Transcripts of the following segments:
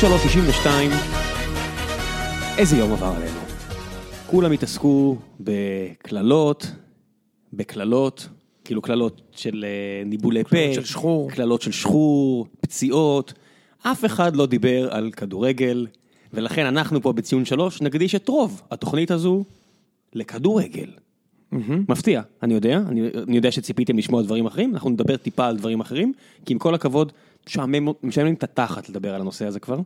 362, איזה יום עבר עלינו. כולם התעסקו בקללות, בקללות, כאילו קללות של אה, ניבולי פה, קללות של שחור. קללות של שחור, פציעות. אף אחד לא דיבר על כדורגל, ולכן אנחנו פה בציון שלוש נקדיש את רוב התוכנית הזו לכדורגל. מפתיע, אני יודע, אני, אני יודע שציפיתם לשמוע דברים אחרים, אנחנו נדבר טיפה על דברים אחרים, כי עם כל הכבוד, משעמם את התחת לדבר על הנושא הזה כבר.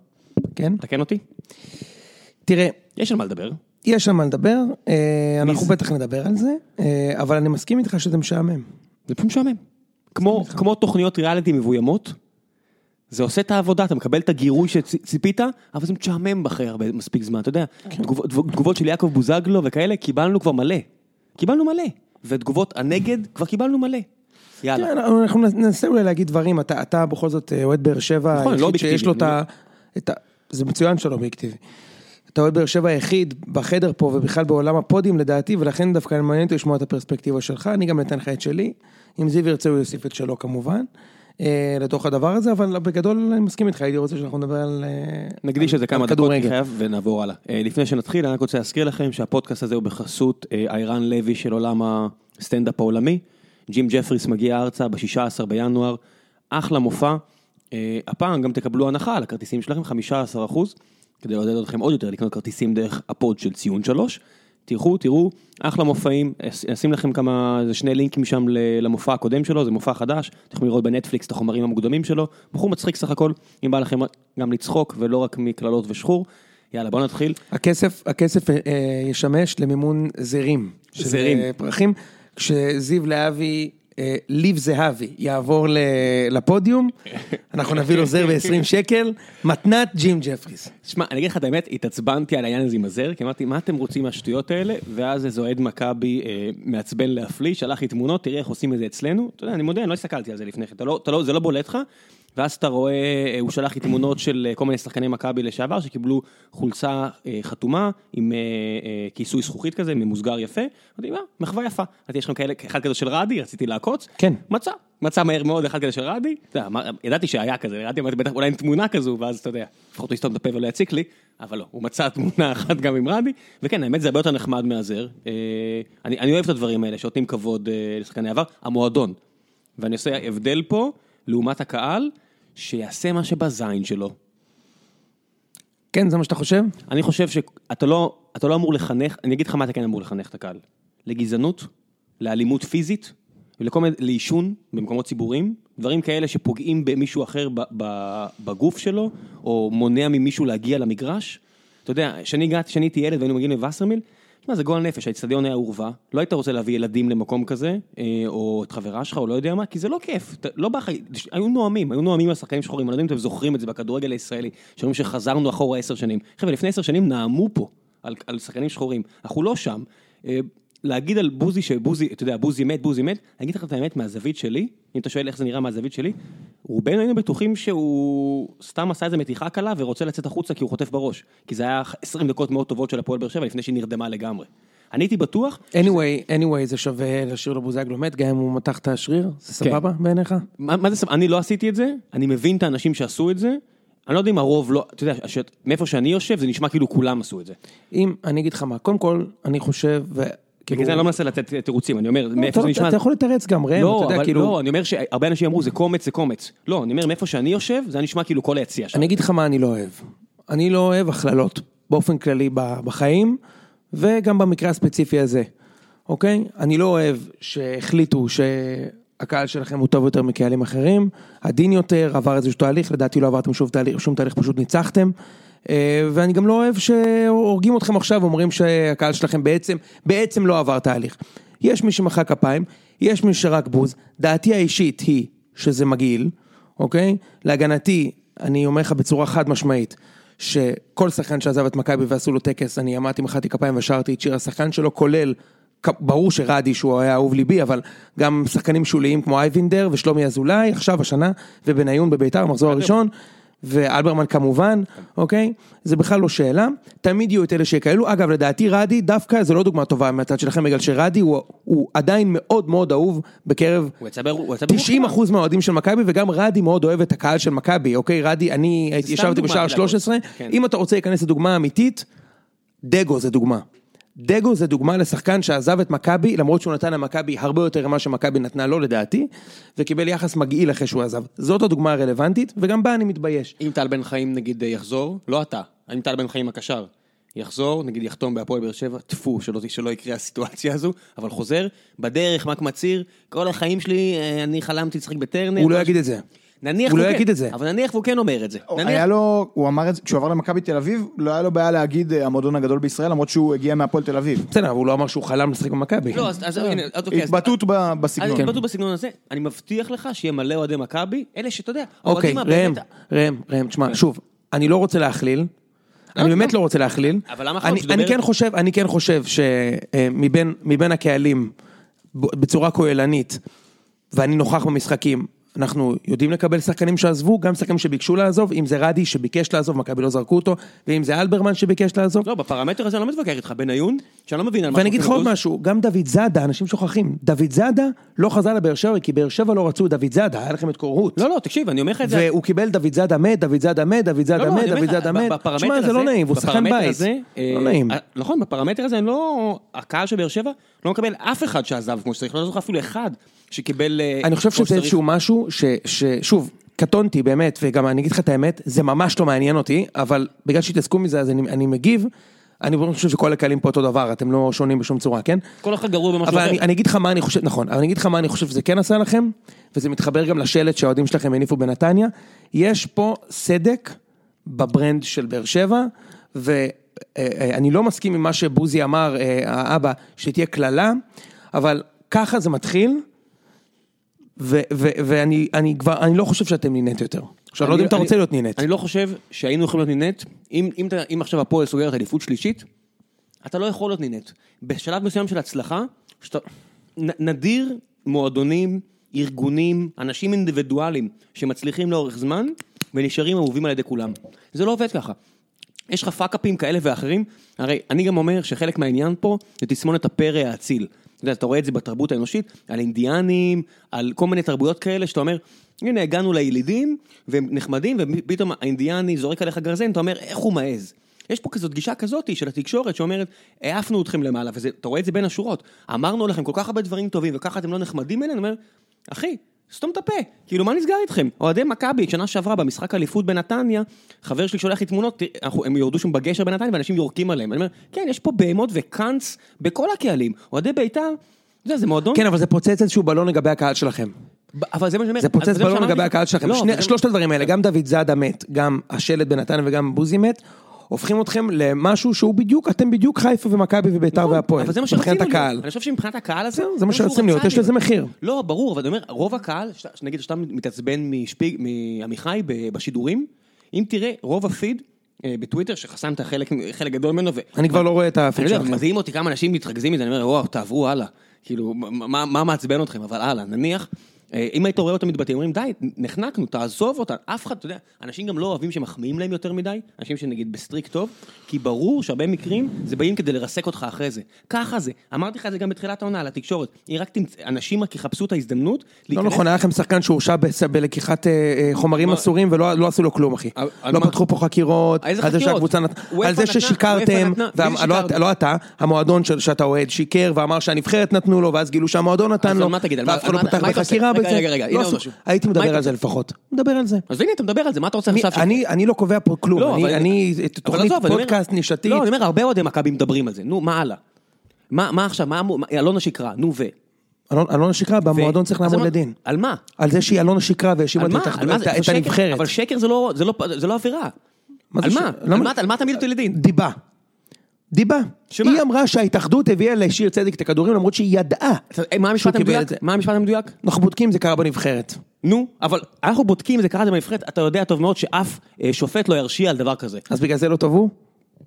כן? תקן אותי? תראה, יש על מה לדבר. יש על מה לדבר, אה, אנחנו? בטח נדבר על זה, אה, אבל אני מסכים איתך שזה משעמם. זה פשוט משעמם. כמו, כמו תוכניות ריאליטי מבוימות, זה עושה את העבודה, אתה מקבל את הגירוי שציפית, אבל זה משעמם אחרי הרבה מספיק זמן, אתה יודע, תגובות, תגובות של יעקב בוזגלו וכאלה, קיבלנו כבר מלא. קיבלנו מלא. ותגובות הנגד, כבר קיבלנו מלא. יאללה. כן, אנחנו ננסה אולי להגיד דברים, אתה, אתה בכל זאת אה, אוהד באר שבע, נכון, לא שיש לו את ה... את ה... זה מצוין שלא אובייקטיבי. אתה אוהד באר שבע היחיד בחדר פה ובכלל בעולם הפודים לדעתי, ולכן דווקא מעניין אותי לשמוע את הפרספקטיבה שלך, אני גם אתן לך את שלי, אם זיו ירצה הוא יוסיף את שלו כמובן, אה, לתוך הדבר הזה, אבל בגדול אני מסכים איתך, הייתי רוצה שאנחנו נדבר על... אה, נקדיש לזה כמה דקות כדורגל. חייב ונעבור הלאה. אה, לפני שנתחיל, אני רק רוצה להזכיר לכם שהפודקאסט הזה הוא בחסות איירן לוי של עולם הסטנדאפ העולמי. ג'ים ג'פריס מגיע ארצה ב-16 בינואר, אחלה מופע. אה, הפעם גם תקבלו הנחה על הכרטיסים שלכם, 15 אחוז, כדי לעודד אתכם עוד יותר לקנות כרטיסים דרך ה pod של ציון 3. תלכו, תראו, אחלה מופעים, אש- אשים לכם כמה, זה שני לינקים שם למופע הקודם שלו, זה מופע חדש, אתם יכולים לראות בנטפליקס את החומרים המוקדמים שלו, בחור מצחיק סך הכל, אם בא לכם גם לצחוק ולא רק מקללות ושחור, יאללה בוא נתחיל. הכסף, הכסף אה, ישמש למימון זרים. זרים. אה, פרחים. כשזיו להבי, אה, ליב זהבי, יעבור ל- לפודיום, אנחנו נביא לו זר ב-20 שקל, מתנת ג'ים ג'פריס. שמע, אני אגיד לך את האמת, התעצבנתי על העניין הזה עם הזר, כי אמרתי, מה אתם רוצים מהשטויות האלה? ואז איזה אוהד מכבי אה, מעצבן להפליא, שלח לי תמונות, תראה איך עושים את זה אצלנו. אתה יודע, אני מודה, אני לא הסתכלתי על זה לפני כן, אתה לא, אתה לא, זה לא בולט לך. ואז אתה רואה, אה, הוא שלח לי תמונות של אה, כל מיני שחקני מכבי לשעבר, שקיבלו חולצה אה, חתומה עם כיסוי זכוכית כזה, ממוסגר יפה. אמרתי, מה, מחווה יפה. אמרתי, יש לכם כאלה, אחד כזה של רדי, רציתי לעקוץ. כן. מצא, מצא מהר מאוד אחד כזה של רדי, ידעתי שהיה כזה, ידעתי אמרתי, בטח אולי עם תמונה כזו, ואז אתה יודע, לפחות הוא יסתום את הפה ולא יציק לי, אבל לא, הוא מצא תמונה אחת גם עם רדי, וכן, האמת זה הרבה יותר נחמד מהזר, אני אני אוהב את הדברים האלה, שנותנים כבוד לשחקני עבר, המועדון, ואני עושה הבדל פה, לעומת הקהל, שיעשה מה שבזין שלו. כן, זה מה שאתה חושב? אני חושב שאתה לא, אתה לא אמור לחנך, אני אגיד לך מה אתה כן אמור לחנך את הקהל. לגזענות, לאלימות פיזית, ולכל מיני, לעישון במקומות ציבוריים, דברים כאלה שפוגעים במישהו אחר ב, ב, בגוף שלו, או מונע ממישהו להגיע למגרש. אתה יודע, כשאני הגעתי, כשאני הייתי ילד והיינו מגיעים לווסרמיל, תשמע, זה גועל נפש, האצטדיון היה עורבא, לא היית רוצה להביא ילדים למקום כזה, אה, או את חברה שלך, או לא יודע מה, כי זה לא כיף, לא בא לך, היו נואמים, היו נואמים לשחקנים שחורים, אני לא יודע אם אתם זוכרים את זה בכדורגל הישראלי, שאומרים שחזרנו אחורה עשר שנים. חבר'ה, לפני עשר שנים נאמו פה על, על שחקנים שחורים, אנחנו לא שם. להגיד על בוזי שבוזי, אתה יודע, בוזי מת, בוזי מת, אני אגיד לך את האמת מהזווית שלי, אם אתה שואל איך זה נראה מהזווית שלי, רובנו היינו בטוחים שהוא סתם עשה איזה מתיחה קלה ורוצה לצאת החוצה כי הוא חוטף בראש. כי זה היה 20 דקות מאוד טובות של הפועל באר שבע לפני שהיא נרדמה לגמרי. אני הייתי בטוח, anyway, anyway, זה שווה לשיר לו בוזגלו מת, גם אם הוא מתח את השריר, זה כן. סבבה בעיניך? מה, מה זה, סב- אני לא עשיתי את זה, אני מבין את האנשים שעשו את זה, אני לא יודע אם הרוב לא, אתה יודע, מאיפה שאני יושב זה נשמע כאילו כולם עשו את זה. אם, אני אגיד לך מה, קודם כל, אני חושב, ו... בגלל זה אני לא מנסה לתת תירוצים, אני אומר, אתה, מאיפה זה נשמע... אתה יכול לתרץ גם, ראם, לא, אתה יודע, כאילו... לא, אני אומר שהרבה אנשים אמרו זה קומץ, זה קומץ. לא, אני אומר מאיפה שאני יושב, זה נשמע כאילו כל היציע שם. אני אגיד לך מה אני לא אוהב. אני לא אוהב הכללות, באופן כללי בחיים, וגם במקרה הספציפי הזה, אוקיי? אני לא אוהב שהחליטו שהקהל שלכם הוא טוב יותר מקהלים אחרים, עדין יותר, עבר איזשהו תהליך, לדעתי לא עברתם שום תהליך, פשוט ניצחתם. אה, ואני גם לא אוהב שהורגים אתכם עכשיו ואומרים שהקהל שלכם בעצם, בעצם לא עבר תהליך. יש מי שמחא כפיים, יש מי שרק בוז, דעתי האישית היא שזה מגעיל, אוקיי? להגנתי, אני אומר לך בצורה חד משמעית, שכל שחקן שעזב את מכבי ועשו לו טקס, אני עמדתי, מחאתי כפיים ושרתי את שיר השחקן שלו, כולל, ברור שרדי שהוא היה אהוב ליבי, אבל גם שחקנים שוליים כמו אייבינדר ושלומי אזולאי, עכשיו השנה, ובניון בביתר, המחזור הראשון, ואלברמן כמובן, אוקיי? זה בכלל לא שאלה. תמיד יהיו את אלה שכאלו. אגב, לדעתי רדי דווקא זה לא דוגמה טובה מהצד שלכם, בגלל שרדי הוא, הוא עדיין מאוד מאוד אהוב בקרב הוא יצא בר- הוא יצא 90 ברוח אחוז מהאוהדים של מכבי, וגם רדי מאוד אוהב את הקהל של מכבי, אוקיי? רדי, אני ישבתי בשער בשביל 13, כן. אם אתה רוצה להיכנס לדוגמה אמיתית, דגו זה דוגמה. דגו זה דוגמה לשחקן שעזב את מכבי, למרות שהוא נתן למכבי הרבה יותר ממה שמכבי נתנה לו לדעתי, וקיבל יחס מגעיל אחרי שהוא עזב. זאת הדוגמה הרלוונטית, וגם בה אני מתבייש. אם טל בן חיים נגיד יחזור, לא אתה, אם טל בן חיים הקשר, יחזור, נגיד יחתום בהפועל באר שבע, טפו, שלא, שלא יקרה הסיטואציה הזו, אבל חוזר, בדרך, רק מצהיר, כל החיים שלי, אה, אני חלמתי לשחק בטרנר. הוא לא יגיד את זה. נניח הוא לא כן, יגיד את זה. אבל נניח והוא כן אומר את זה. נניח, היה לו, הוא אמר את זה, כשהוא עבר למכבי תל אביב, לא היה לו בעיה להגיד אה, המועדון הגדול בישראל, למרות שהוא הגיע מהפועל תל אביב. בסדר, אבל הוא לא אמר שהוא חלם לשחק במכבי. לא, אז, אז הנה, אז אוקיי, אז- התבטאות בסגנון. התבטאו בסגנון הזה, אני מבטיח לך שיהיה מלא אוהדי מכבי, אלה שאתה יודע, אוקיי, ראם, ראם, ראם, תשמע, שוב, אני לא רוצה להכליל. אני באמת לא רוצה להכליל. אבל למה אני- כשאתה אני כן חושב, אני כן חושב שמבין הקהלים, ב- בצורה כוללנית, ואני נוכח במשחקים, אנחנו יודעים לקבל שחקנים שעזבו, גם שחקנים שביקשו לעזוב, אם זה רדי שביקש לעזוב, מכבי לא זרקו אותו, ואם זה אלברמן שביקש לעזוב. לא, בפרמטר הזה אני לא מתווכח איתך, בניון, שאני לא מבין על מה... ואני אגיד לך עוד. משהו, גם דוד זאדה, אנשים שוכחים, דוד זאדה לא חזר לבאר שבע, כי באר שבע לא רצו את דוד זאדה, היה לכם את קורהוט. לא, לא, תקשיב, אני אומר לך את זה. והוא קיבל דוד זאדה מת, דוד זאדה מת, דוד לא, זאדה לא, מת, אני אומר דוד זאדה מת. תשמע, זה לא נעים, והוא שחקן בית. הזה, אה, לא נעים. אה, נכון, בפרמטר הזה לא... הקהל של באר שבע לא מקבל אף אחד שעזב כמו שצריך, לא זוכר אפילו אחד שקיבל... אה, אני חושב שזה. איזשהו משהו ש- ששוב, קטונתי באמת, וגם אני אגיד לך את האמת, זה ממש לא מעניין אותי, אבל בגלל שהתעסקו מזה אז אני אני מגיב, אני באמת חושב שכל הקהלים פה אותו דבר, אתם לא שונים בשום צורה, כן? כל אחד גרוע במשהו אבל אחר. אני, אני אגיד לך מה אני חושב, נכון, אבל אני אגיד לך מה אני חושב שזה כן עשה לכם, וזה מתחבר גם לשלט שהאוהדים שלכם הניפו בנתניה, יש פה סדק בברנד של באר שבע, ואני לא מסכים עם מה שבוזי אמר, אה, האבא, שתהיה קללה, אבל ככה זה מתחיל, ואני אני כבר, אני לא חושב שאתם נינט יותר. עכשיו, אני לא יודע אם אתה רוצה להיות נינט. אני לא חושב שהיינו יכולים להיות נינט, אם, אם, אתה- אם עכשיו הפועל סוגרת אליפות שלישית, אתה לא יכול להיות נינט. בשלב מסוים של הצלחה, שאתה, נ, נדיר מועדונים, ארגונים, אנשים אינדיבידואלים שמצליחים לאורך זמן ונשארים אהובים על ידי כולם. זה לא עובד ככה. יש לך פאקאפים כאלה ואחרים, הרי אני גם אומר שחלק מהעניין פה זה תסמונת הפרא האציל. אתה יודע, אתה רואה את זה בתרבות האנושית, על אינדיאנים, על כל מיני תרבויות כאלה, שאתה אומר, הנה הגענו לילידים, והם נחמדים, ופתאום האינדיאני זורק עליך גרזן, אתה אומר, איך הוא מעז? יש פה כזאת גישה כזאת של התקשורת שאומרת, העפנו אתכם למעלה, ואתה רואה את זה בין השורות. אמרנו לכם כל כך הרבה דברים טובים, וככה אתם לא נחמדים אלינו, אני אומר, אחי, סתום את הפה, כאילו מה נסגר איתכם? אוהדי מכבי, שנה שעברה במשחק אליפות בנתניה, חבר שלי שולח לי תמונות, אנחנו- הם יורדו שם בגשר בנתניה ואנשים יורקים עליהם. אני אומר, כן, יש פה בהמות וקאנץ בכל הקהלים. אוהדי בית"ר, יודע, זה מועדון, כן, אבל זה פוצץ איזשהו בלון לגבי הקהל שלכם. אבל זה מה שאני אומר. זה פוצץ בלון לגבי. הקהל שלכם. לא, זה- שלושת הדברים האלה, גם דוד זאדה מת, גם השלט בנתניה וגם בוזי מת, הופכים אתכם למשהו שהוא בדיוק, אתם בדיוק חיפה ומכבי וביתר נכון, והפועל. אבל זה מה שרצינו להיות. הקהל. אני חושב שמבחינת הקהל הזה, זה מה שרצינו להיות, יש לזה מחיר. לא, ברור, אבל אני אומר, רוב הקהל, נגיד שאתה מתעצבן מעמיחי בשידורים, אם תראה, רוב הפיד אה, בטוויטר, שחסמת חלק חלק גדול ממנו, ו- אני כבר לא רואה את יודע, שלכם. מדהים אותי כמה אנשים מתרכזים מזה, אני אומר, וואו, תעברו הלאה. כאילו, מה- מעצבן אתכם, אבל הלאה, נניח, אם היית רואה אותם מתבטאים, אומרים, די, נחנקנו, תעזוב אותם. אף אחד, אתה יודע, אנשים גם לא אוהבים שמחמיאים להם יותר מדי, אנשים שנגיד ב streak טוב, כי ברור שהרבה מקרים זה באים כדי לרסק אותך אחרי זה. ככה זה. אמרתי לך את זה גם בתחילת העונה, לתקשורת. היא רק תמצא, אנשים רק יחפשו את ההזדמנות. לא להיכנס- נכון, היה לכם שחקן שהורשע בלקיחת אה, אה, חומרים מה? אסורים ולא לא עשו לו כלום, אחי. על- על לא? פתחו פה חקירות, על זה על ששיקרתם, לא? אתה- לא המועדון שאתה אוהד שיקר ואמר שהנבחרת נתנו לו, ואז גילו שהמועדון נתן לו, על? על ואף אחד על לא פתח בחקירה. רגע, רגע, רגע, לא הנה. עוד משהו. הייתי מדבר על זה? לפחות. מדבר על זה. אז הנה, אתה מדבר על זה, מה אתה רוצה עכשיו? אני לא קובע פה כלום, לא, אני- תוכנית פודקאסט נישתית. לא, אני אומר, הרבה אוהדי מכבי מדברים על זה, נו, מה הלאה? מה עכשיו, אלונה שקרה, נו ו... אלונה שקרה, במועדון צריך לעמוד לדין. על מה? על זה שהיא אלונה שקרה והאשימה את הנבחרת. אבל שקר זה לא- עבירה. מה? על מה- על מה תעמיד אותי לדין? דיבה. דיבה. שמה? היא אמרה שההתאחדות הביאה לשיר צדק את הכדורים למרות שהיא ידעה. מה המשפט המדויק? מה המשפט המדויק? אנחנו בודקים אם זה קרה בנבחרת. נו, אבל אנחנו בודקים אם זה קרה בנבחרת, אתה יודע טוב מאוד שאף אה, שופט לא ירשיע על דבר כזה. אז בגלל זה לא תבעו?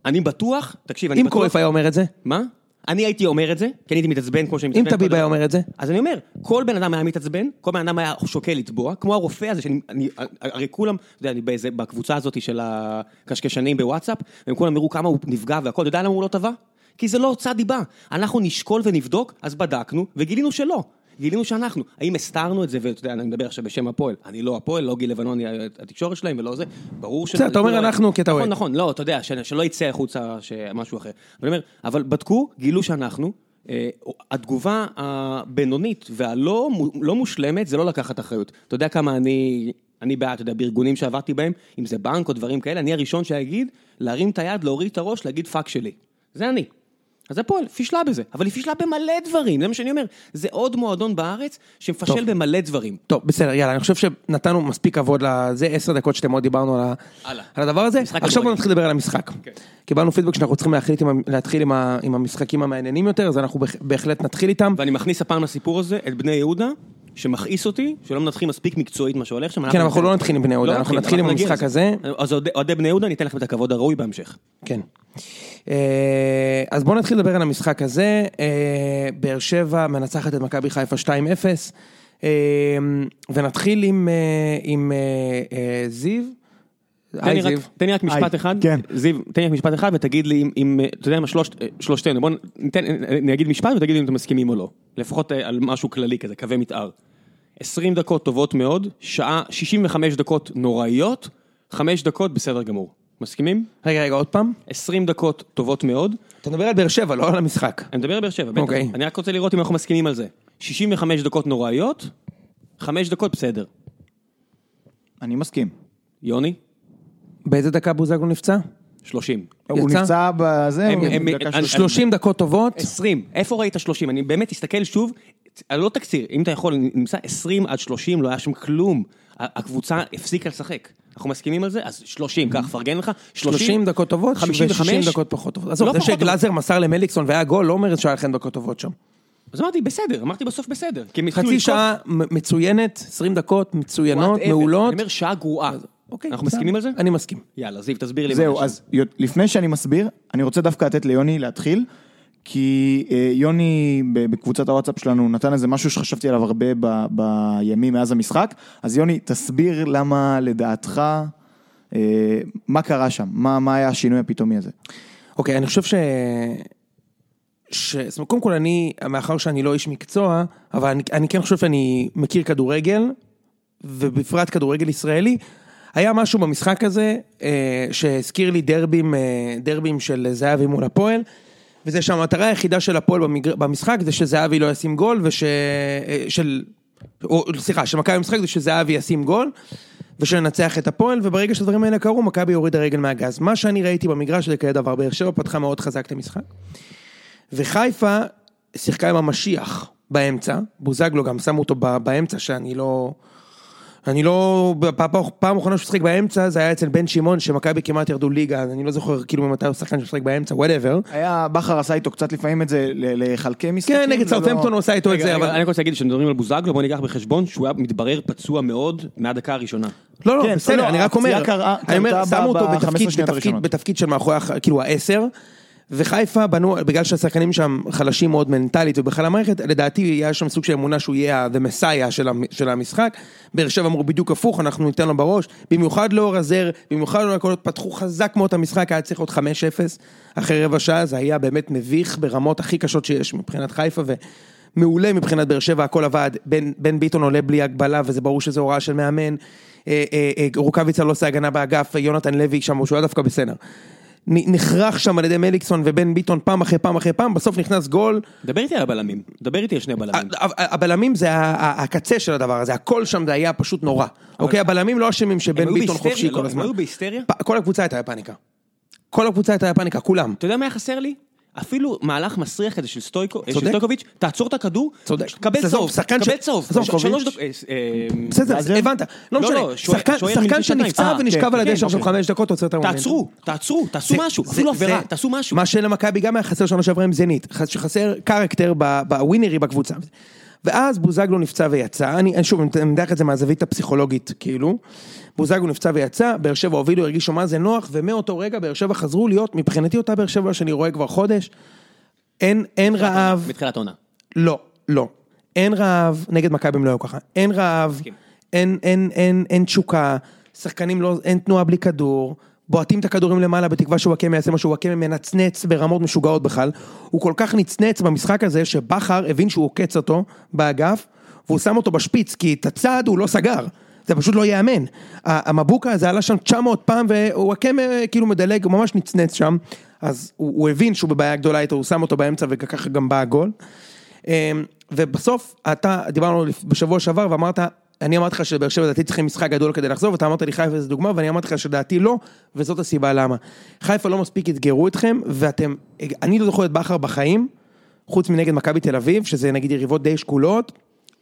אני בטוח, תקשיב, אני אם בטוח... קרויף היה אומר את זה? מה? אני הייתי אומר את זה, כי אני הייתי מתעצבן כמו שאני אם מתעצבן. טביב כל היה. אומר את זה, אז אני אומר, כל בן אדם היה מתעצבן, כל בן אדם היה שוקל לתבוע, כמו הרופא הזה, שאני, אני, הרי כולם, אתה יודע, אני באיזה, בקבוצה הזאת של הקשקשנים בוואטסאפ, והם כולם הראו כמה הוא נפגע והכל, אתה יודע למה הוא לא תבע? כי זה לא הוצאת דיבה. אנחנו נשקול ונבדוק, אז בדקנו, וגילינו שלא. גילינו שאנחנו, האם הסתרנו את זה, ואתה יודע, אני מדבר עכשיו בשם הפועל, אני לא הפועל, לא גיל לבנוני התקשורת שלהם ולא זה, ברור ש... בסדר, אתה אומר אנחנו כי אתה נכון, אוהד. נכון, לא, אתה יודע, שלא יצא החוצה משהו אחר. אני אומר, אבל בדקו, גילו שאנחנו, אה, התגובה הבינונית והלא לא מושלמת זה לא לקחת אחריות. אתה יודע כמה אני, אני בעד, אתה יודע, בארגונים שעבדתי בהם, אם זה בנק או דברים כאלה, אני הראשון שיגיד, להרים את היד, להוריד את הראש, להגיד פאק שלי. זה אני. אז הפועל פישלה בזה, אבל היא פישלה במלא דברים, זה מה שאני אומר. זה עוד מועדון בארץ שמפשל. במלא דברים. טוב, בסדר, יאללה, אני חושב שנתנו מספיק כבוד לזה, עשר דקות שאתם עוד דיברנו על, הדבר הזה. עכשיו בוא. נתחיל לדבר על המשחק. קיבלנו פידבק שאנחנו צריכים להתחיל עם, המשחקים המעניינים יותר, אז אנחנו בהח- בהחלט נתחיל איתם. ואני מכניס הפעם לסיפור הזה את בני יהודה, שמכעיס אותי, שלא מנתחים מספיק מקצועית מה שהולך שם. כן, אבל אנחנו לא נתחיל עם בני יהודה, אנחנו נתחיל עם המשחק. הזה. אז אוהדי- אוהדי בני יהודה, ניתן לכם את הכבוד הראוי בהמשך. כן. אה, אז בואו נתחיל לדבר על המשחק הזה. אה, באר שבע מנצחת את מכבי חיפה 2-0. אה, ונתחיל עם, עם זיו. תן לי רק-. תן לי רק משפט אחד, כן. זיו, תן לי רק משפט אחד ותגיד לי אם- אם, אתה יודע מה, אה, שלושתנו, בוא ניתן, אני אגיד משפט ותגיד לי אם אתם מסכימים או לא. לפחות על משהו כללי כזה, קווי מתאר. 20 דקות טובות מאוד, שעה, 65 דקות נוראיות, 5 דקות בסדר גמור. מסכימים? רגע, רגע, עוד פעם. 20 דקות טובות מאוד, אתה מדבר על באר שבע, לא על המשחק. אני מדבר על באר שבע, בטח. אוקיי. אני רק רוצה לראות אם אנחנו מסכימים על זה. 65 דקות נוראיות, 5 דקות בסדר. אני מסכים. יוני? באיזה דקה בוזגלו נפצע? 30. הוא יצא? נפצע בזה, הם- הוא הם- אני- שלושים. 30 דקות טובות. 20, איפה ראית 30? אני באמת אסתכל שוב, לא תקציר, אם אתה יכול, נמצא 20 עד 30, לא היה שם כלום. הקבוצה הפסיקה לשחק. אנחנו מסכימים על זה? אז 30, קח, פרגן לך. 30 דקות טובות, 55, ו-60 דקות פחות טובות. עזוב, לא זה שגלאזר מסר למליקסון והיה גול, לא אומר שהיה לכם דקות טובות שם. אז אמרתי, בסדר, אמרתי בסוף בסדר. חצי. שעה מצוינת, 20 דקות מצוינות. מעולות. אני אומר שעה גרועה. אוקיי, אנחנו. מסכימים על זה? אני מסכים. יאללה, זיו, תסביר לי. זהו. אז לפני שאני מסביר, אני רוצה דווקא לתת ליוני להתחיל, כי אה, יוני בקבוצת הוואטסאפ שלנו נתן איזה משהו שחשבתי עליו הרבה ב- בימים מאז המשחק, אז יוני, תסביר למה לדעתך, אה, מה קרה שם, מה מה היה השינוי הפתאומי הזה. אוקיי, אני חושב ש... ש... זאת אומרת, קודם כל אני, מאחר שאני לא איש מקצוע, אבל אני, אני כן חושב שאני מכיר כדורגל, ובפרט כדורגל ישראלי, היה משהו במשחק הזה אה, שהזכיר לי דרבים, אה, דרבים של זהבי מול הפועל, וזה שהמטרה היחידה של הפועל במגר... במשחק זה שזהבי לא ישים גול, וש... אה, של... או, סליחה, שמכבי במשחק זה שזהבי ישים גול, ושננצח את הפועל, וברגע שהדברים האלה קרו, מכבי הורידה רגל מהגז. מה שאני ראיתי במגרש זה כזה דבר, באר שבע פתחה מאוד חזק את המשחק. וחיפה שיחקה עם המשיח באמצע, בוזגלו גם שמו אותו באמצע, שאני לא... אני לא... פעם אחרונה שהוא שיחק באמצע, זה היה אצל בן שמעון, שמכבי כמעט ירדו ליגה, אז אני לא זוכר כאילו ממתי הוא שחקן שמשחק באמצע, whatever. היה, בכר עשה איתו קצת לפעמים את זה לחלקי משחקים. כן, נגד לא- סאות'המפטון הוא עשה איתו את זה, אבל... אני רוצה להגיד שמדברים על בוזגלו, בוא ניקח בחשבון שהוא היה מתברר פצוע מאוד מהדקה הראשונה. לא, לא, כן, בסדר, אני רק אומר, אני אומר, שמו אותו בתפקיד, 15 שניות בתפקיד, הראשונות. בתפקיד של מאחורי, כאילו העשר, וחיפה בנו, בגלל שהשחקנים שם חלשים מאוד מנטלית ובכלל המערכת, לדעתי היה שם סוג של אמונה שהוא יהיה the messiah של של המשחק, באר שבע אמרו בדיוק הפוך, אנחנו ניתן לו בראש, במיוחד לאור הזר, במיוחד לאור הכל, פתחו חזק מאוד את המשחק, היה צריך להיות 5-0, אחרי רבע שעה זה היה באמת מביך ברמות הכי קשות שיש מבחינת חיפה, ומעולה מבחינת באר שבע, הכל עבד, בן, בן ביטון עולה בלי הגבלה, וזה ברור שזו הוראה של מאמן, אה, אה, אה, רוקאביצה לא עושה הגנה באגף, יונתן לוי שם, שהוא היה דווקא בסדר. נ- נחרך שם על ידי מליקסון ובן ביטון פעם אחרי פעם אחרי פעם, בסוף נכנס גול. דבר איתי על הבלמים, דבר איתי על שני בלמים. הבלמים זה הקצה של הדבר הזה, הכל שם זה היה פשוט נורא. אוקיי, הבלמים לא אשמים שבן ביטון חופשי לא? כל הזמן. הם היו בהיסטריה? פ- כל הקבוצה הייתה בפאניקה. כל הקבוצה הייתה בפאניקה, כולם. אתה יודע מה היה חסר לי? אפילו מהלך מסריח כזה של. סטויקוביץ', תעצור את הכדור. קבל צהוב, קבל צהוב. שלוש דקות, אה, אה, בסדר, גלאזר? הבנת, לא לא, משנה, לא, שוער- שחקן-. שנפצע אה, ונשכב כן, על הדשא כן, עכשיו אוקיי. חמש דקות, עוצר את המאמן. תעצרו, תעצרו, תעשו משהו, אפילו עבירה, תעשו משהו. מה שלמכבי גם היה חסר שנה שעברה עם זנית, שחסר קרקטר בווינרי בקבוצה. ואז בוזגלו נפצע ויצא, אני שוב, אני מדייק את זה מהזווית הפסיכולוגית, כאילו. בוזגלו נפצע ויצא, באר שבע הובילו, הרגישו מה זה נוח, ומאותו רגע באר שבע חזרו להיות, מבחינתי אותה באר שבע שאני רואה כבר חודש, אין, אין רעב, בתחילת עונה. לא, לא. אין רעב, נגד מכבי הם לא היו ככה. אין רעב, מסכים. אין, אין, אין, אין תשוקה, שחקנים לא, אין תנועה בלי כדור, בועטים את הכדורים למעלה בתקווה שוואקמה יעשה משהו, וואקמה מנצנץ ברמות משוגעות בכלל. הוא כל כך נצנץ במשחק הזה, שבכר הבין שהוא עוקץ אותו באגף, והוא שם אותו בשפיץ, כי את הצד הוא לא סגר. זה פשוט לא ייאמן. המבוקה הזה עלה שם 900 פעם, ווואקמה כאילו מדלג, הוא ממש נצנץ שם. אז הוא, הוא הבין שהוא בבעיה גדולה איתו, הוא שם אותו באמצע, וככה גם בא הגול. אמ, ובסוף, אתה, דיברנו בשבוע שעבר ואמרת, אני אמרתי לך שבאר שבע לדעתי צריכים משחק גדול כדי לחזור, ואתה אמרת לי חיפה זה דוגמה, ואני אמרתי לך שלדעתי לא, וזאת הסיבה למה. חיפה לא מספיק אתגרו אתכם, ואתם, אני לא זוכר את בכר בחיים, חוץ מנגד מכבי תל אביב, שזה נגיד יריבות די שקולות,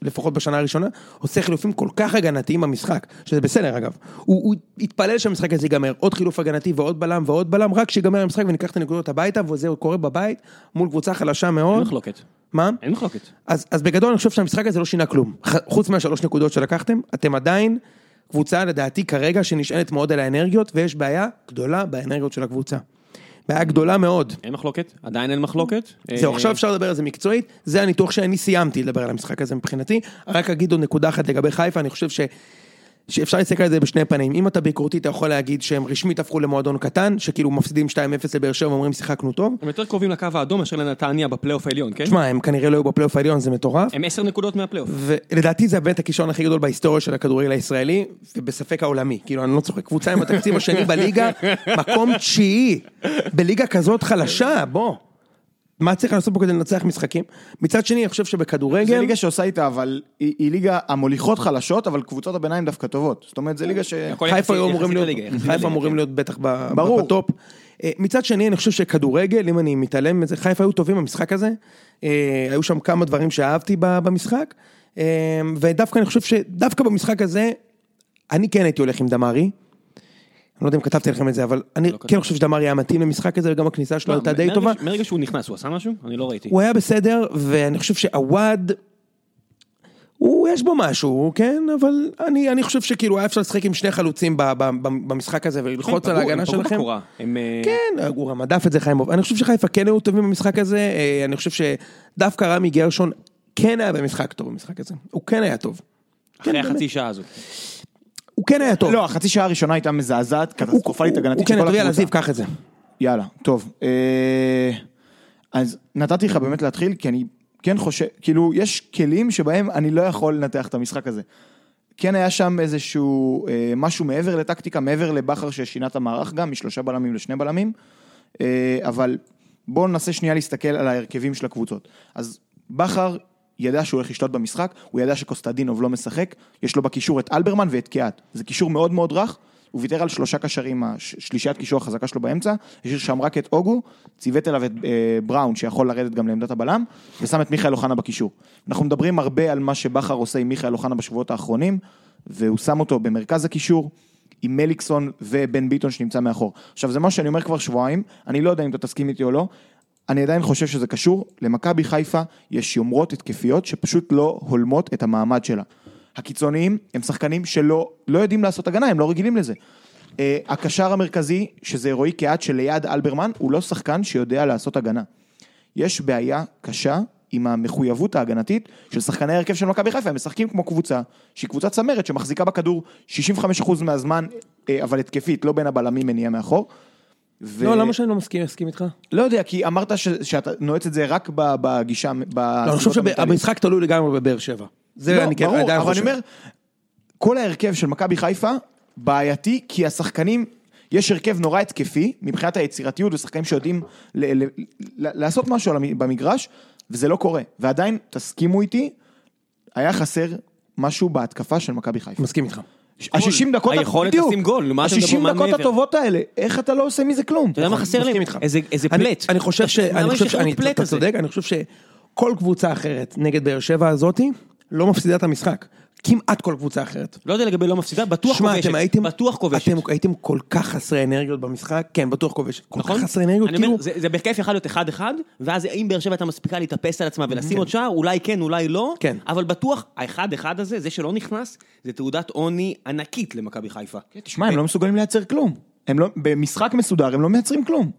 לפחות בשנה הראשונה, עושה חילופים כל כך הגנתיים במשחק, שזה בסדר אגב. הוא, הוא התפלל שהמשחק הזה ייגמר, עוד חילוף הגנתי ועוד בלם ועוד בלם, רק שיגמר המשחק וניקח את הנקודות הביתה, וזה קורה בבית, מול קבוצה חלשה אין מאוד. מחלוקת. מה? אין מחלוקת. אז, אז בגדול אני חושב שהמשחק הזה לא שינה כלום. חוץ מהשלוש נקודות שלקחתם, אתם עדיין קבוצה לדעתי כרגע שנשענת מאוד על האנרגיות, ויש בעיה גדולה באנרגיות של הקבוצה. בעיה גדולה מאוד. אין מחלוקת, עדיין אין מחלוקת. זהו, אה, עכשיו אפשר לדבר על זה מקצועית, זה הניתוח שאני סיימתי לדבר על המשחק הזה מבחינתי. רק אגיד עוד נקודה אחת לגבי חיפה, אני חושב ש... שאפשר להסתכל על זה בשני פנים. אם אתה ביקורתי, אתה יכול להגיד שהם רשמית הפכו למועדון קטן, שכאילו מפסידים 2-0 לבאר שבע ואומרים שיחקנו טוב. הם יותר קרובים לקו האדום מאשר לנתניה בפלייאוף העליון, כן? תשמע, הם כנראה לא היו בפלייאוף העליון, זה מטורף. הם עשר נקודות מהפלייאוף. ולדעתי זה באמת הכישרון הכי גדול בהיסטוריה של הכדורגל הישראלי, ובספק העולמי. כאילו, אני לא צוחק, קבוצה עם התקציב השני בליגה, מקום תשיעי, בליגה כזאת חלשה, בוא. מה צריך לעשות פה כדי לנצח משחקים? מצד שני, אני חושב זה שבכדורגל, ליגה שעושה איתה, אבל היא היא ליגה, המוליכות חלשות, אבל קבוצות הביניים דווקא טובות. זאת אומרת, זה ליגה ש... חיפה היו אמורים להיות, חיפה אמורים כן. להיות בטח ב- ברור. בטופ. אה, מצד שני, אני חושב שכדורגל, אם אני מתעלם מזה, חיפה היו טובים במשחק הזה. אה, היו שם כמה דברים שאהבתי במשחק. אה, ודווקא אני חושב שדווקא במשחק הזה, אני כן הייתי הולך עם דמרי. אני לא יודע אם כתבתי לכם את זה, אבל אני לא כן. חושב שדמרי היה מתאים למשחק הזה, וגם הכניסה שלו הייתה די טובה. מרגע שהוא נכנס, הוא עשה משהו? אני לא ראיתי. הוא היה בסדר, ואני חושב שעווד, הוא, יש בו משהו, כן, אבל אני, אני חושב שכאילו היה אפשר לשחק עם שני חלוצים ב, ב, ב, במשחק הזה וללחוץ על הם פגעו- ההגנה הם פגעו שלכם. בקורה. הם... אה, כן, הוא הדף את זה חיימוב. אני חושב שחיפה כן היו טובים במשחק הזה, אה, אני חושב שדווקא רמי גרשון כן היה במשחק טוב במשחק הזה. הוא כן היה טוב. אחרי כן, החצי שעה הזאת. הוא כן היה טוב. לא, החצי שעה הראשונה הייתה מזעזעת, קטסטרופלית הגנתית הוא של כן, הקבוצה. לזיו, קח את זה. יאללה, טוב. אה, אז נתתי לך באמת להתחיל, כי אני כן חושב, כאילו, יש כלים שבהם אני לא יכול לנתח את המשחק הזה. כן היה שם איזשהו אה, משהו מעבר לטקטיקה, מעבר לבכר ששינה את המערך גם, משלושה בלמים לשני בלמים, אה, אבל בואו ננסה שנייה להסתכל על ההרכבים של הקבוצות. אז בכר ידע שהוא הולך לשלוט במשחק, הוא ידע שקוסטדינוב לא משחק, יש לו בקישור את אלברמן ואת קיאט. זה קישור מאוד מאוד רך, הוא ויתר על שלושה קשרים, שלישיית קישור החזקה שלו באמצע, השאיר שם רק את אוגו, ציוות אליו את אה, בראון שיכול לרדת גם לעמדת הבלם, ושם את מיכאל אוחנה בקישור. אנחנו מדברים הרבה על מה שבכר עושה עם מיכאל אוחנה בשבועות האחרונים, והוא שם אותו במרכז הקישור. עם מליקסון ובן ביטון שנמצא מאחור. עכשיו זה מה שאני אומר כבר שבועיים, אני לא יודע אם אתה תסכים איתי או לא, אני עדיין חושב שזה קשור, למכבי חיפה יש יומרות התקפיות שפשוט לא הולמות את המעמד שלה. הקיצוניים הם שחקנים שלא לא יודעים לעשות הגנה, הם לא רגילים לזה. אה, הקשר המרכזי, שזה רועי קהת שליד אלברמן, הוא לא שחקן שיודע לעשות הגנה. יש בעיה קשה עם המחויבות ההגנתית של שחקני ההרכב של מכבי חיפה, הם משחקים כמו קבוצה, שהיא קבוצה צמרת שמחזיקה בכדור 65% מהזמן, אה, אבל התקפית, לא בין הבלמים מניעה מאחור. ו... לא, למה שאני לא מסכים מסכים איתך? לא יודע, כי אמרת ש... שאתה נועץ את זה רק בגישה, לא, אני חושב שהמשחק תלוי לגמרי בבאר שבע. זה לא, אני כן ברור, עדיין אבל חושב. אני אומר, כל ההרכב של מכבי חיפה בעייתי, כי השחקנים, יש הרכב נורא התקפי, מבחינת היצירתיות, ושחקנים שיודעים ל- ל- ל- לעשות משהו במגרש, וזה לא קורה. ועדיין, תסכימו איתי, היה חסר משהו בהתקפה של מכבי חיפה. מסכים איתך. ה-60 דקות, היכולת לשים גול, מה אתם מדברים, ה-60 מה דקות? הטובות האלה, איך אתה לא עושה מזה כלום? אתה יודע מה חסר מסכים להם? איזה- פלט. אני חושב ש... אני חושב פלט אתה? צודק, אני חושב שכל קבוצה אחרת נגד באר שבע הזאתי לא מפסידה את המשחק. כמעט כל קבוצה אחרת. לא יודע לגבי לא מפסידה, בטוח שמע, כובשת. אתם הייתם... בטוח כובשת. אתם הייתם כל כך חסרי אנרגיות במשחק, כן, בטוח כובשת. כל נכון? כך חסרי אנרגיות, אני כאילו... אומר, זה- זה בכיף יכול להיות אחד-אחד, ואז אם באר שבע הייתה מספיקה להתאפס על עצמה ולשים עוד שער, אולי כן, אולי לא, כן. אבל בטוח, האחד-אחד הזה, זה שלא נכנס, זה תעודת עוני ענקית למכבי חיפה. תשמע, הם לא מסוגלים לייצר כלום. הם לא, במשחק מסודר הם לא מייצרים כלום.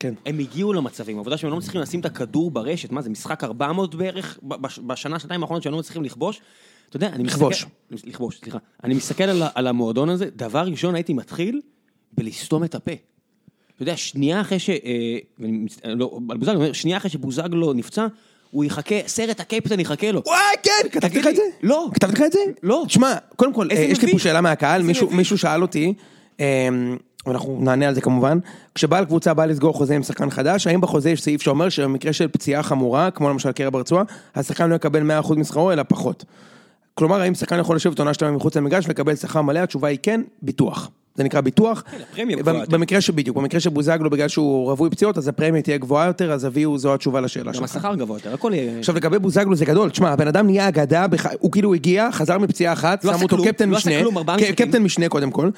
כן. הם הגיעו למצבים, העובדה שהם לא מצליחים לשים את הכדור ברשת, מה זה, משחק 400 בערך בשנה, שנתיים האחרונות שהם לא מצליחים לכבוש? אתה יודע, אני לכבוש. מסתכל... לכבוש, סליחה. אני מסתכל על, על המועדון הזה, דבר ראשון הייתי מתחיל בלסתום את הפה. אתה יודע, שנייה אחרי ש... אה, לא, על בוזגלו, אומר, שנייה אחרי שבוזגלו נפצע, הוא יחכה, סרט הקפטן יחכה לו. וואי, כן! כתבתי לך את זה? לא. כתבתי לך את זה? לא. תשמע, קודם כל, אה, יש לי פה. שאלה מהקהל, מישהו-. מישהו שאל אותי, אמ, ואנחנו נענה על זה כמובן, כשבעל קבוצה בא לסגור חוזה עם שחקן חדש, האם בחוזה יש סעיף שאומר שבמקרה של פציעה חמורה, כמו למשל קרע ברצועה, השחקן לא יקבל 100% משכרו אלא פחות. כלומר, האם שחקן יכול לשבת עונה שלמה מחוץ למגרש ולקבל שכר מלא? התשובה היא כן, ביטוח. זה נקרא ביטוח. יותר. במקרה שבדיוק, במקרה שבוזגלו בגלל שהוא רווי פציעות, אז הפרמיה תהיה גבוהה יותר, אז אביהו זו התשובה לשאלה גם שלך. השכר גבוה יותר, הכל יהיה... עכשיו לגבי בוזגלו זה גדול, תשמע, הבן אדם נהיה אגדה. הוא כאילו הגיע, חזר מפציעה אחת, לא שמו עשה אותו קפטן לא משנה, משחקים. קפטן משנה קודם כל,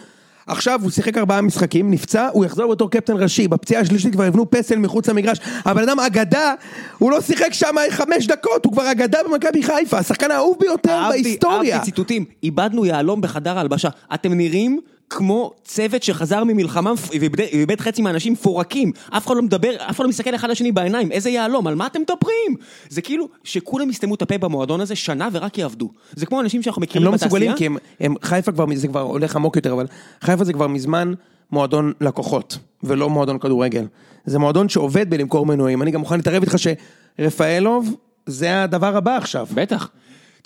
עכשיו הוא שיחק ארבעה משחקים, נפצע, הוא יחזור בתור קפטן ראשי, בפציעה השלישית כבר יבנו פסל מחוץ למגרש, הבן אדם אגדה, הוא לא שיחק שם חמש דקות, הוא כבר אגדה במכבי חיפה, השחקן האהוב ביותר אהבתי, בהיסטוריה. אהבתי ציטוטים, איבדנו יהלום בחדר ההלבשה. אתם נראים כמו צוות שחזר ממלחמה ואיבד חצי מהאנשים מפורקים. אף אחד לא מדבר, אף אחד לא מסתכל אחד לשני בעיניים. איזה יהלום, על מה אתם מדברים? זה כאילו שכולם יסתמו את הפה במועדון הזה שנה ורק יעבדו. זה כמו אנשים שאנחנו הם מכירים לא בתעשייה. מסוגלים, כי הם, הם, חיפה כבר, זה כבר הולך עמוק יותר, אבל חיפה זה כבר מזמן מועדון לקוחות, ולא מועדון כדורגל. זה מועדון שעובד בלמכור מנויים, אני גם מוכן להתערב איתך שרפאלוב, זה הדבר הבא עכשיו. בטח.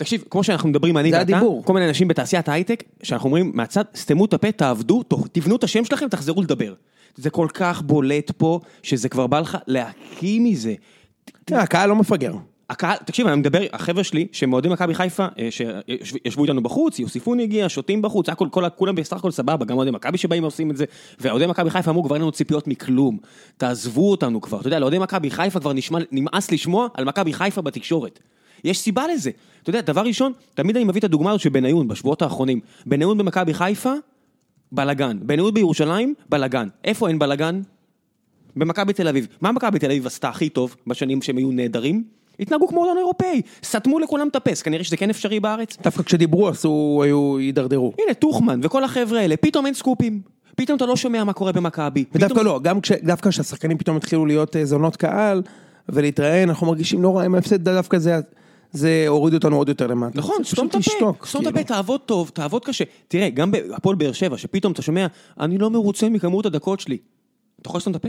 תקשיב, כמו שאנחנו מדברים, אני ואתה. כל מיני אנשים בתעשיית ההייטק, שאנחנו אומרים מהצד, סתמו את הפה, תעבדו, תבנו את השם שלכם, תחזרו לדבר. זה כל כך בולט פה, שזה כבר בא לך להקיא מזה. תראה, הקהל לא מפגר. הקהל, תקשיב, אני מדבר, החבר'ה שלי, שהם אוהדים מכבי חיפה, אה, שישבו איתנו בחוץ, יוסיפוני הגיע, שותים בחוץ, הכל, כל, כולם בסך הכל סבבה, גם אוהדי מכבי שבאים ועושים את זה, ואוהדי מכבי חיפה אמרו, כבר אין לנו ציפיות מכלום, תעזבו אותנו כבר, אתה יודע, לאוהדי מכבי חיפה כבר נשמע, נמאס לשמוע על מכבי חיפה בתקשורת. יש סיבה לזה. אתה יודע, דבר ראשון, תמיד אני מביא את הדוגמה הזאת של בניון, בשבועות האחרונים. בניון במכבי חיפה, בלאגן. בניון בירושלים, בלאגן. איפה אין בלאגן? במכבי תל אביב. מה מכבי תל אביב עשתה הכי טוב בשנים שהם היו נהדרים? התנהגו כמו מועדון אירופאי, סתמו לכולם את הפס, כנראה שזה כן אפשרי בארץ. דווקא כשדיברו עשו, היו, הידרדרו. הנה, טוחמן וכל החבר'ה האלה, פתאום אין סקופים. פתאום אתה לא שומע מה קורה במכבי. ודווקא פתאום- לא, גם כש, דווקא כשהשחקנים פתאום התחילו להיות אה, זונות קהל, ולהתראיין, אנחנו מרגישים לא רע עם ההפסד, דווקא זה, זה הוריד אותנו עוד יותר למטה. נכון, סתום את הפה, סתום את. הפה, תעבוד טוב, תעבוד קשה. תראה, גם בהפועל באר שבע, שפתאום אתה שומע, אני לא מרוצה מכמות הדקות שלי. אתה יכול לסתום את הפה?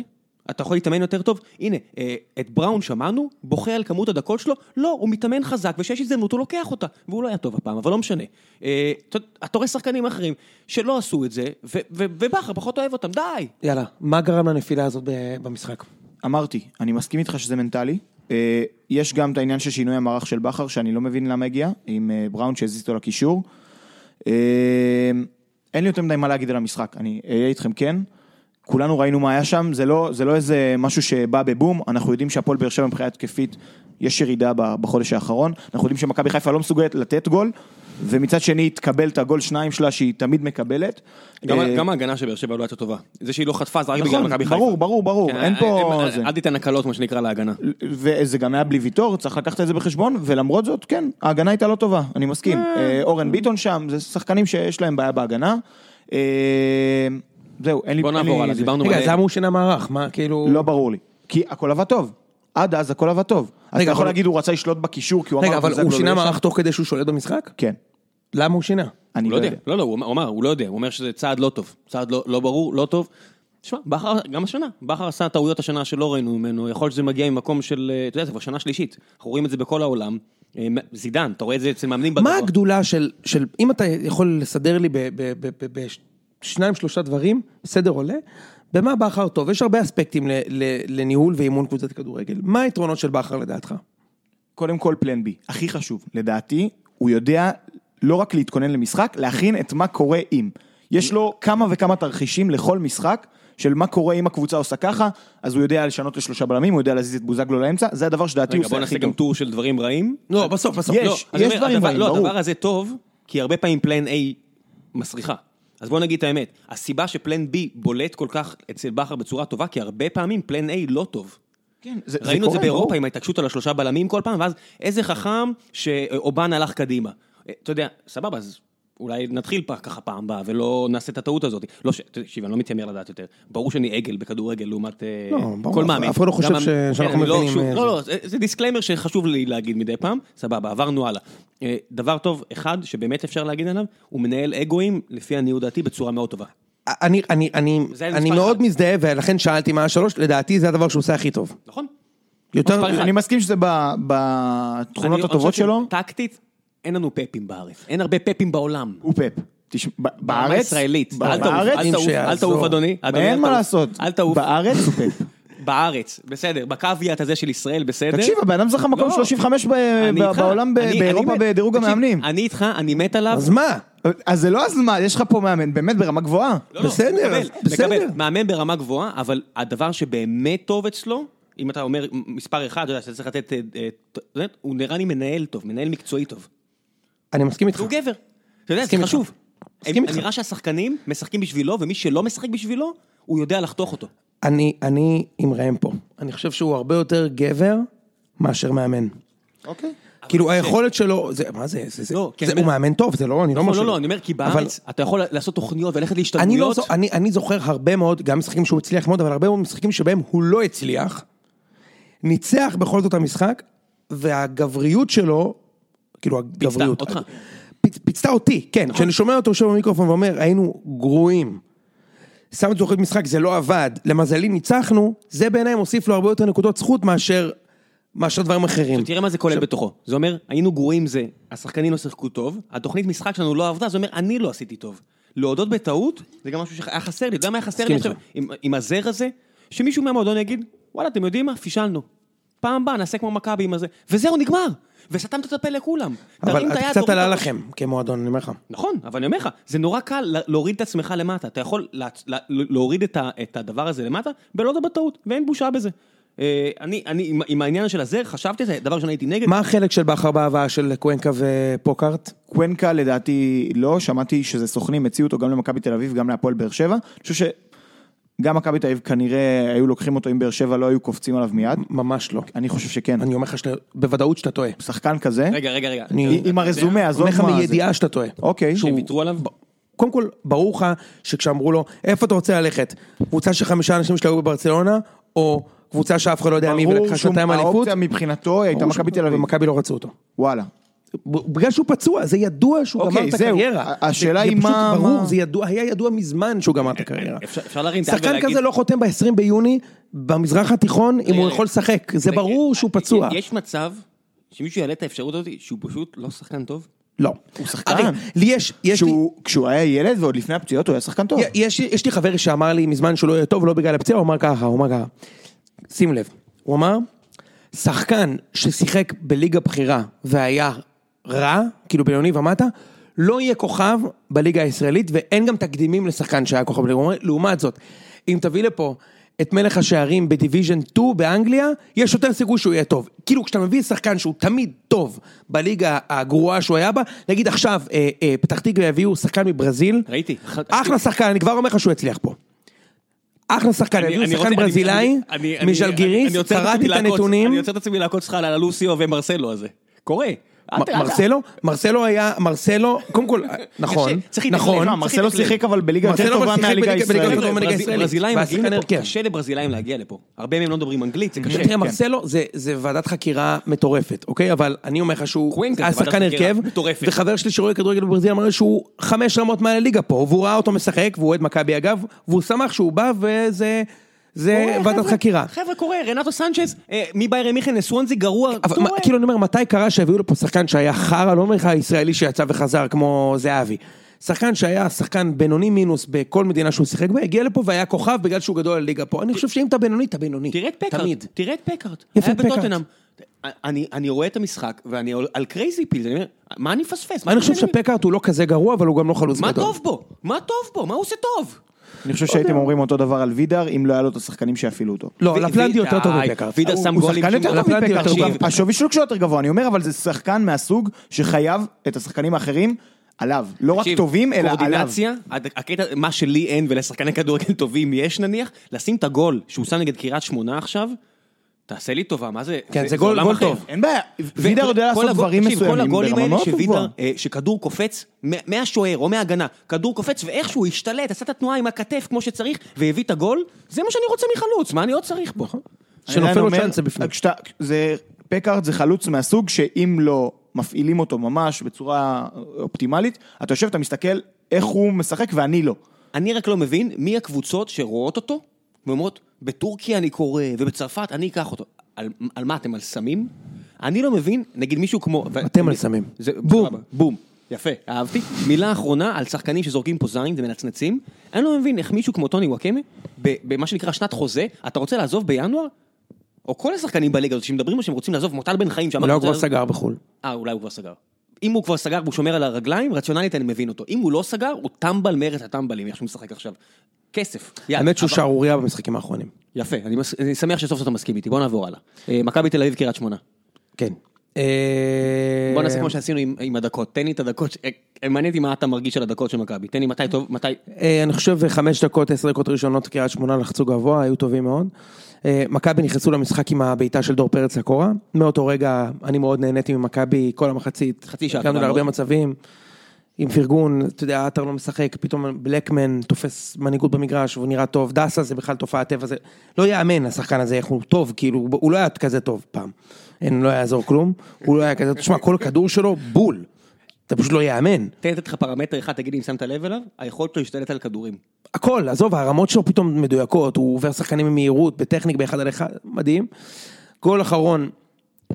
אתה יכול להתאמן יותר טוב? הנה, אה, את בראון שמענו, בוכה על כמות הדקות שלו, לא, הוא מתאמן חזק, וכשיש הזדמנות הוא לוקח אותה, והוא לא היה טוב הפעם, אבל לא משנה. אה, אתה רואה שחקנים אחרים שלא עשו את זה, ו- ו- ובכר פחות אוהב אותם, די. יאללה, מה גרם לנפילה הזאת ב- במשחק? אמרתי, אני מסכים איתך שזה מנטלי. אה, יש גם את העניין של שינוי המערך של בכר, שאני לא מבין למה הגיע, עם אה, בראון שהזיז אותו לקישור. אה, אין לי יותר מדי מה להגיד על המשחק, אני אהיה איתכם כן. כולנו ראינו מה היה שם, זה לא, זה לא איזה משהו שבא בבום, אנחנו יודעים שהפועל באר שבע מבחינה התקפית, יש ירידה בחודש האחרון, אנחנו יודעים שמכבי חיפה לא מסוגלת לתת גול, ומצד שני תקבל את הגול שניים שלה שהיא תמיד מקבלת. גם אה, גם ההגנה של באר שבע לא הייתה טובה. זה שהיא לא חטפה זה רק בגלל נכון, מכבי חיפה. ברור, ברור, ברור, כן, אין פה... אה, זה. אל תיתן הקלות, מה שנקרא, להגנה. וזה גם היה בלי ויטור, צריך לקחת את זה בחשבון, ולמרות זאת, כן, ההגנה הייתה לא טובה, אני מסכים. אה, אורן ביטון שם, זה שחקנים שיש להם בעיה בהגנה. אה, זהו, אין לי... בוא נעבור הלאה, זה. דיברנו רגע. אז למה הוא שינה מערך? מה, כאילו... לא ברור לי. כי הכל עבד טוב. עד אז הכל עבד טוב. אז אתה יכול להגיד הוא רצה לשלוט בקישור, כי הוא אמר... רגע, אבל הוא לא שינה. מערך תוך כדי שהוא שולט במשחק? כן. למה הוא שינה? אני הוא לא יודע, לא, לא, הוא אמר- הוא לא יודע, הוא אומר שזה צעד לא טוב, צעד לא, לא ברור, לא טוב. תשמע, בכר, גם השנה, בכר עשה טעויות השנה שלא ראינו ממנו, יכול להיות שזה מגיע ממקום של, אה, אתה יודע, זה כבר שנה שלישית, אנחנו רואים את זה בכל העולם. אה, זידן, אתה רואה את זה אצל מאמנים מה בגבוה. הגדולה של, של, אם אתה יכול לסדר לי בשניים שלושה דברים, בסדר עולה, במה בכר טוב? יש הרבה אספקטים ל, ל, לניהול ואימון קבוצת כדורגל. מה היתרונות של בכר לדעתך? קודם כל פלן בי, הכי חשוב, לדעתי, הוא יודע לא רק להתכונן למשחק, להכין את מה קורה אם. יש לו כמה וכמה תרחישים לכל משחק, של מה קורה אם הקבוצה עושה ככה, אז הוא יודע לשנות לשלושה בלמים, הוא יודע להזיז את בוזגלו לאמצע, זה הדבר שדעתי הוא רגע, בוא עושה נעשה הכי גם טוב. טור של דברים רעים. לא, בסוף, בסוף. יש. לא, אני אומר, דברים רעים, לא, ברור. הדבר הזה טוב, כי הרבה פעמים plan A מסריחה. אז בוא נגיד את האמת, הסיבה ש plan B בולט כל כך אצל בכר בצורה טובה, כי הרבה פעמים plan A לא טוב. כן, זה, ראינו את זה קורה, באירופה ברור. עם ההתעקשות על השלושה בלמים כל פעם, ואז איזה חכם שאובן הלך קדימה. אתה יודע, סבבה, אז אולי נתחיל פ- ככה פעם הבאה ולא נעשה את הטעות הזאת. לא ש... תקשיב, אני לא מתיימר לדעת יותר. ברור שאני עגל בכדורגל לעומת אה, לא, ברור, כל מאמן. אף אחד לא חושב שאנחנו כן, לא- מבינים, שוב, אה, לא, לא, זה- disclaimer שחשוב לי להגיד מדי פעם. סבבה, עברנו הלאה. אה, דבר טוב, אחד, שבאמת אפשר להגיד עליו, הוא מנהל אגואים, לפי עניות דעתי, בצורה מאוד טובה. אני, אני, אני, אני מאוד אחד. מזדהה ולכן שאלתי מה השלוש, לדעתי זה הדבר שהוא עושה הכי טוב. נכון? יותר. אני מסכים שזה ב- בתכונות הטובות שלו, טקטית, אין לנו פפים בארץ. אין הרבה פפים בעולם. הוא ברמה בארץ, הישראלית. ב- אל תעוף, בארץ, אל תעוף, אדוני. אין מה. לעשות. אל תעוף. בארץ הוא פאפ. בארץ, בסדר, בקוויאט הזה של ישראל, בסדר. תקשיב, הבן אדם זכה מקום לא. 35 ב- אני ב- איתך. בעולם, באירופה בדירוג המאמנים. אני איתך, אני מת עליו. אז מה? אז זה לא הזמן, יש לך פה מאמן באמת ברמה גבוהה. לא, לא, בסדר, אז בסדר. מאמן ברמה גבוהה, אבל הדבר שבאמת טוב אצלו, אם אתה אומר מספר אחד, אתה יודע, שאתה צריך לתת, אה, אה, הוא נראה לי מנהל טוב, מנהל מקצועי טוב. אני מסכים איתך. והוא גבר. אתה יודע, זה. חשוב. מסכים איתך. נראה שהשחקנים משחקים בשבילו, ומי שלא משחק בשבילו, הוא יודע לחתוך אותו. אני, אני עם ראם פה. אני חושב שהוא הרבה יותר גבר מאשר מאמן. אוקיי. כאילו היכולת שלו, זה, מה זה, זה, זה, לא, זה אני הוא מאמן טוב, זה לא, אני לא לא, משהו. לא, לא, אני אומר, כי בארץ אתה יכול לעשות תוכניות וללכת אני, לא, להשתלמויות. אני, אני זוכר הרבה מאוד, גם משחקים שהוא הצליח מאוד, אבל הרבה מאוד משחקים שבהם הוא לא הצליח, ניצח בכל זאת המשחק, והגבריות שלו, כאילו הגבריות, אותך. פ- פיצתה אותי, כן, נכון. כשאני שומע אותו יושב במיקרופון ואומר, היינו גרועים. שם את זוכרת משחק, זה לא עבד, למזלי ניצחנו, זה בעיניי מוסיף לו הרבה יותר נקודות זכות מאשר, מאשר דברים אחרים. תראה מה זה כולל בתוכו. זה אומר, היינו גרועים זה, השחקנים לא שיחקו טוב, התוכנית משחק שלנו לא עבדה, זה אומר, אני לא עשיתי טוב. להודות בטעות, זה גם משהו שהיה חסר לי, אתה יודע מה היה חסר לי עכשיו, עם- עם הזר הזה, שמישהו מהמועדון יגיד, וואלה, אתם יודעים מה? פישלנו. פעם הבאה נעשה כמו מכבי עם הזה, וזהו, נגמר. וסתמת את הפה לכולם. אבל את קצת עלה. לכם כמועדון, אני אומר לך. נכון, אבל אני אומר לך, זה נורא קל לה- להוריד את עצמך למטה. אתה יכול לה- לה- להוריד את הדבר הזה למטה, ולהודות בטעות, ואין בושה בזה. אה, אני, אני, עם- העניין של הזר, חשבתי על זה, דבר ראשון הייתי נגד. מה החלק של בכר בהבאה של קוונקה ופוקארט? קוונקה לדעתי לא, שמעתי שזה סוכנים, הציעו אותו גם למכבי תל אביב, גם להפועל באר שבע. אני חושב שגם מכבי תל אביב כנראה היו לוקחים אותו אם באר שבע לא היו קופצים עליו מיד. ממש לא. אני חושב שכן. אני אומר לך בוודאות שאתה טועה. שחקן כזה, רגע, רגע, רגע. אני- עם הרזומה, אני עזוב אומר לך מה זה. מידיעה שאתה טועה. אוקיי. שהוא- שוויתרו עליו? קודם כל, ברור לך שכשאמרו לו, איפה אתה רוצה ללכת? קבוצה של חמישה אנשים שלו היו בברצלונה, או קבוצה שאף אחד לא יודע מי ברור ולקחה שנתיים אליפות? האופציה מבחינתו הייתה ברור מכבי תל אביב. ומכבי לא רצו אותו. וואלה. בגלל שהוא פצוע, זה ידוע שהוא אוקיי, גמר את זהו. הקריירה. השאלה זה- היא זה פשוט מה- ברור, מה- זה ידוע, היה ידוע מזמן שהוא גמר את הקריירה. אפשר אפשר להרים את שחקן ולהגיד... כזה לא חותם ב-20 ביוני במזרח התיכון אם הוא רגע, יכול לשחק, זה ברור שהוא פצוע. יש מצב שמישהו יעלה את האפשרות הזאת שהוא פשוט לא שחקן טוב? לא. הוא שחקן. הרי, לי יש, יש לי... כשהוא- כשהוא היה ילד ועוד לפני הפציעות הוא היה שחקן טוב. יש, יש לי חבר שאמר לי מזמן שהוא לא יהיה טוב, לא בגלל הפציעה, הוא אמר ככה, הוא אמר ככה. שים לב, הוא אמר, שחקן ששיחק בליגה בכירה והיה רע, כאילו בינוני ומטה, לא יהיה כוכב בליגה הישראלית ואין גם תקדימים לשחקן שהיה כוכב בליגה. אומר, לעומת זאת, אם תביא לפה את מלך השערים בדיוויז'ן 2 באנגליה, יש יותר סיכוי שהוא יהיה טוב. כאילו כשאתה מביא שחקן שהוא תמיד טוב בליגה הגרועה שהוא היה בה, נגיד עכשיו אה, אה, פתח תקווה יביאו שחקן מברזיל, ראיתי. אחלה שחקן, אני כבר אומר לך שהוא יצליח פה. אחלה שחקן, הביאו שחקן ברזילאי, מז'לגיריס, קראתי את הנתונים. אני עוצר את עצמי לעקוץ לך על הלוסיו ומרסלו הזה. קורה. מרסלו, מרסלו היה, מרסלו, קודם כל, נכון. נכון, מרסלו שיחק אבל בליגה יותר טובה מהליגה הישראלית. הרכב. קשה לברזילאים להגיע לפה. הרבה מהם לא מדברים אנגלית, זה קשה. תראה, מרסלו זה- זה ועדת חקירה מטורפת, אוקיי? אבל אני אומר לך שהוא היה שחקן הרכב. וחבר שלי שרואה כדורגל בברזיל אמר שהוא חמש רמות מעל הליגה פה, והוא ראה אותו משחק, והוא אוהד מכבי אגב, והוא שמח שהוא בא וזה זה ועדת. חקירה. חבר'ה, קורה, רנטו סנצ'ז, אה, מביירן מיכן לסוונזי גרוע, קורה. מה, כאילו אני אומר, מתי קרה שהביאו לפה שחקן שהיה חרא, לא אומר לך ישראלי שיצא וחזר כמו זהבי. שחקן שהיה שחקן בינוני מינוס בכל מדינה שהוא שיחק בה, הגיע לפה והיה כוכב בגלל שהוא גדול לליגה פה. אני חושב שאם אתה בינוני, אתה בינוני. תראה את פקארט, תמיד. תראה את פקארט. יפה, פקארט. אני, אני רואה את המשחק, ואני על- crazy pills, אני אומר, מה אני מפספס? מה אני חושב שפקארט הוא לא כזה גרוע, אבל הוא גם לא חלוץ מה גדול. טוב בו? מה טוב בו? מה הוא עושה טוב? אני חושב שהייתם אומרים אותו דבר על וידר, אם לא היה לו את השחקנים שיפעילו אותו. לא, לפלנדי יותר טוב מפקארט. וידר הוא- שם הוא גולים. שחקן שהוא- יותר טוב מפקארט, הוא טוב. גם- השווי שלו כשהוא יותר גבוה, אני אומר, אבל זה שחקן מהסוג שחייב את השחקנים האחרים עליו. לא רק טובים, אלא עליו. קואורדינציה, הד- הקטע, מה שלי אין ולשחקני כדורגל טובים יש נניח, לשים את הגול שהוא שם נגד קריית שמונה עכשיו, תעשה לי טובה, מה זה? כן, זה גול-. טוב. אין בעיה, וידר יודע כל לעשות הגול- דברים תקשיב, כל מסוימים הגולים האלה שווידר. אה, שכדור קופץ מהשוער או מההגנה, כדור קופץ ואיכשהו השתלט, עשה את התנועה עם הכתף כמו שצריך, והביא את הגול, זה מה שאני רוצה מחלוץ, מה אני עוד צריך פה? אני שנופל לו צ'אנס בפנים. כשאתה- זה, פקארט זה חלוץ מהסוג שאם לא מפעילים אותו ממש בצורה אופטימלית, אתה יושב, אתה מסתכל איך הוא משחק ואני לא. אני רק לא מבין מי הקבוצות שרואות אותו ואומרות, בטורקיה אני קורא ובצרפת אני אקח אותו. על, על מה אתם, על סמים? אני לא מבין, נגיד מישהו כמו... אתם על סמים. זה, בום. סבבה, בום. יפה, אהבתי. מילה אחרונה על שחקנים שזורקים פה זין ומנצנצים. אני לא מבין איך מישהו כמו טוני וואקמה, במה שנקרא שנת חוזה, אתה רוצה לעזוב בינואר? או כל השחקנים בליגה הזאת שמדברים על שהם רוצים לעזוב, כמו טל בן חיים שאמר... אולי הוא כבר סגר בחו"ל. אה, אולי הוא כבר סגר. אם הוא כבר סגר והוא שומר על הרגליים, רציונלית אני מבין אותו. אם הוא לא סגר, הוא טמבל מארץ הטמבלים, איך שהוא משחק עכשיו. כסף. האמת שהוא שערורייה במשחקים האחרונים. יפה, אני שמח שסוף סוף אתה מסכים איתי, בוא נעבור הלאה. אה, מכבי תל אביב קריית שמונה. כן. אה, בוא נעשה כמו שעשינו עם- הדקות, תן לי את הדקות, ש- אה, מעניין אותי מה אתה מרגיש על הדקות של מכבי, תן לי מתי טוב, מתי... אה, אני חושב חמש דקות, עשר דקות ראשונות קריית שמונה לחצו גבוה, היו טובים מאוד. אה, מכבי נכנסו למשחק עם הבעיטה של דור פרץ לקורה. מאותו רגע אני מאוד נהניתי ממכבי כל המחצית. חצי שעה הגענו להרבה מאוד. מצבים. עם פרגון, אתה יודע, עטר לא משחק, פתאום בלקמן תופס מנהיגות במגרש והוא נראה טוב, דסה זה בכלל תופעת טבע, זה לא יאמן השחקן הזה, איך הוא טוב, כאילו, הוא לא היה כזה טוב פעם. אין, לא יעזור כלום, הוא לא היה כזה, תשמע, כל כדור שלו בול. זה פשוט לא יאמן. תן לתת לך פרמטר אחד, תגיד לי אם שמת לב אליו, היכולת שלו להשתלט על כדורים. הכל, עזוב, הרמות שלו פתאום מדויקות, הוא עובר שחקנים במהירות, בטכניק, באחד על אחד, מדהים. גול אחרון,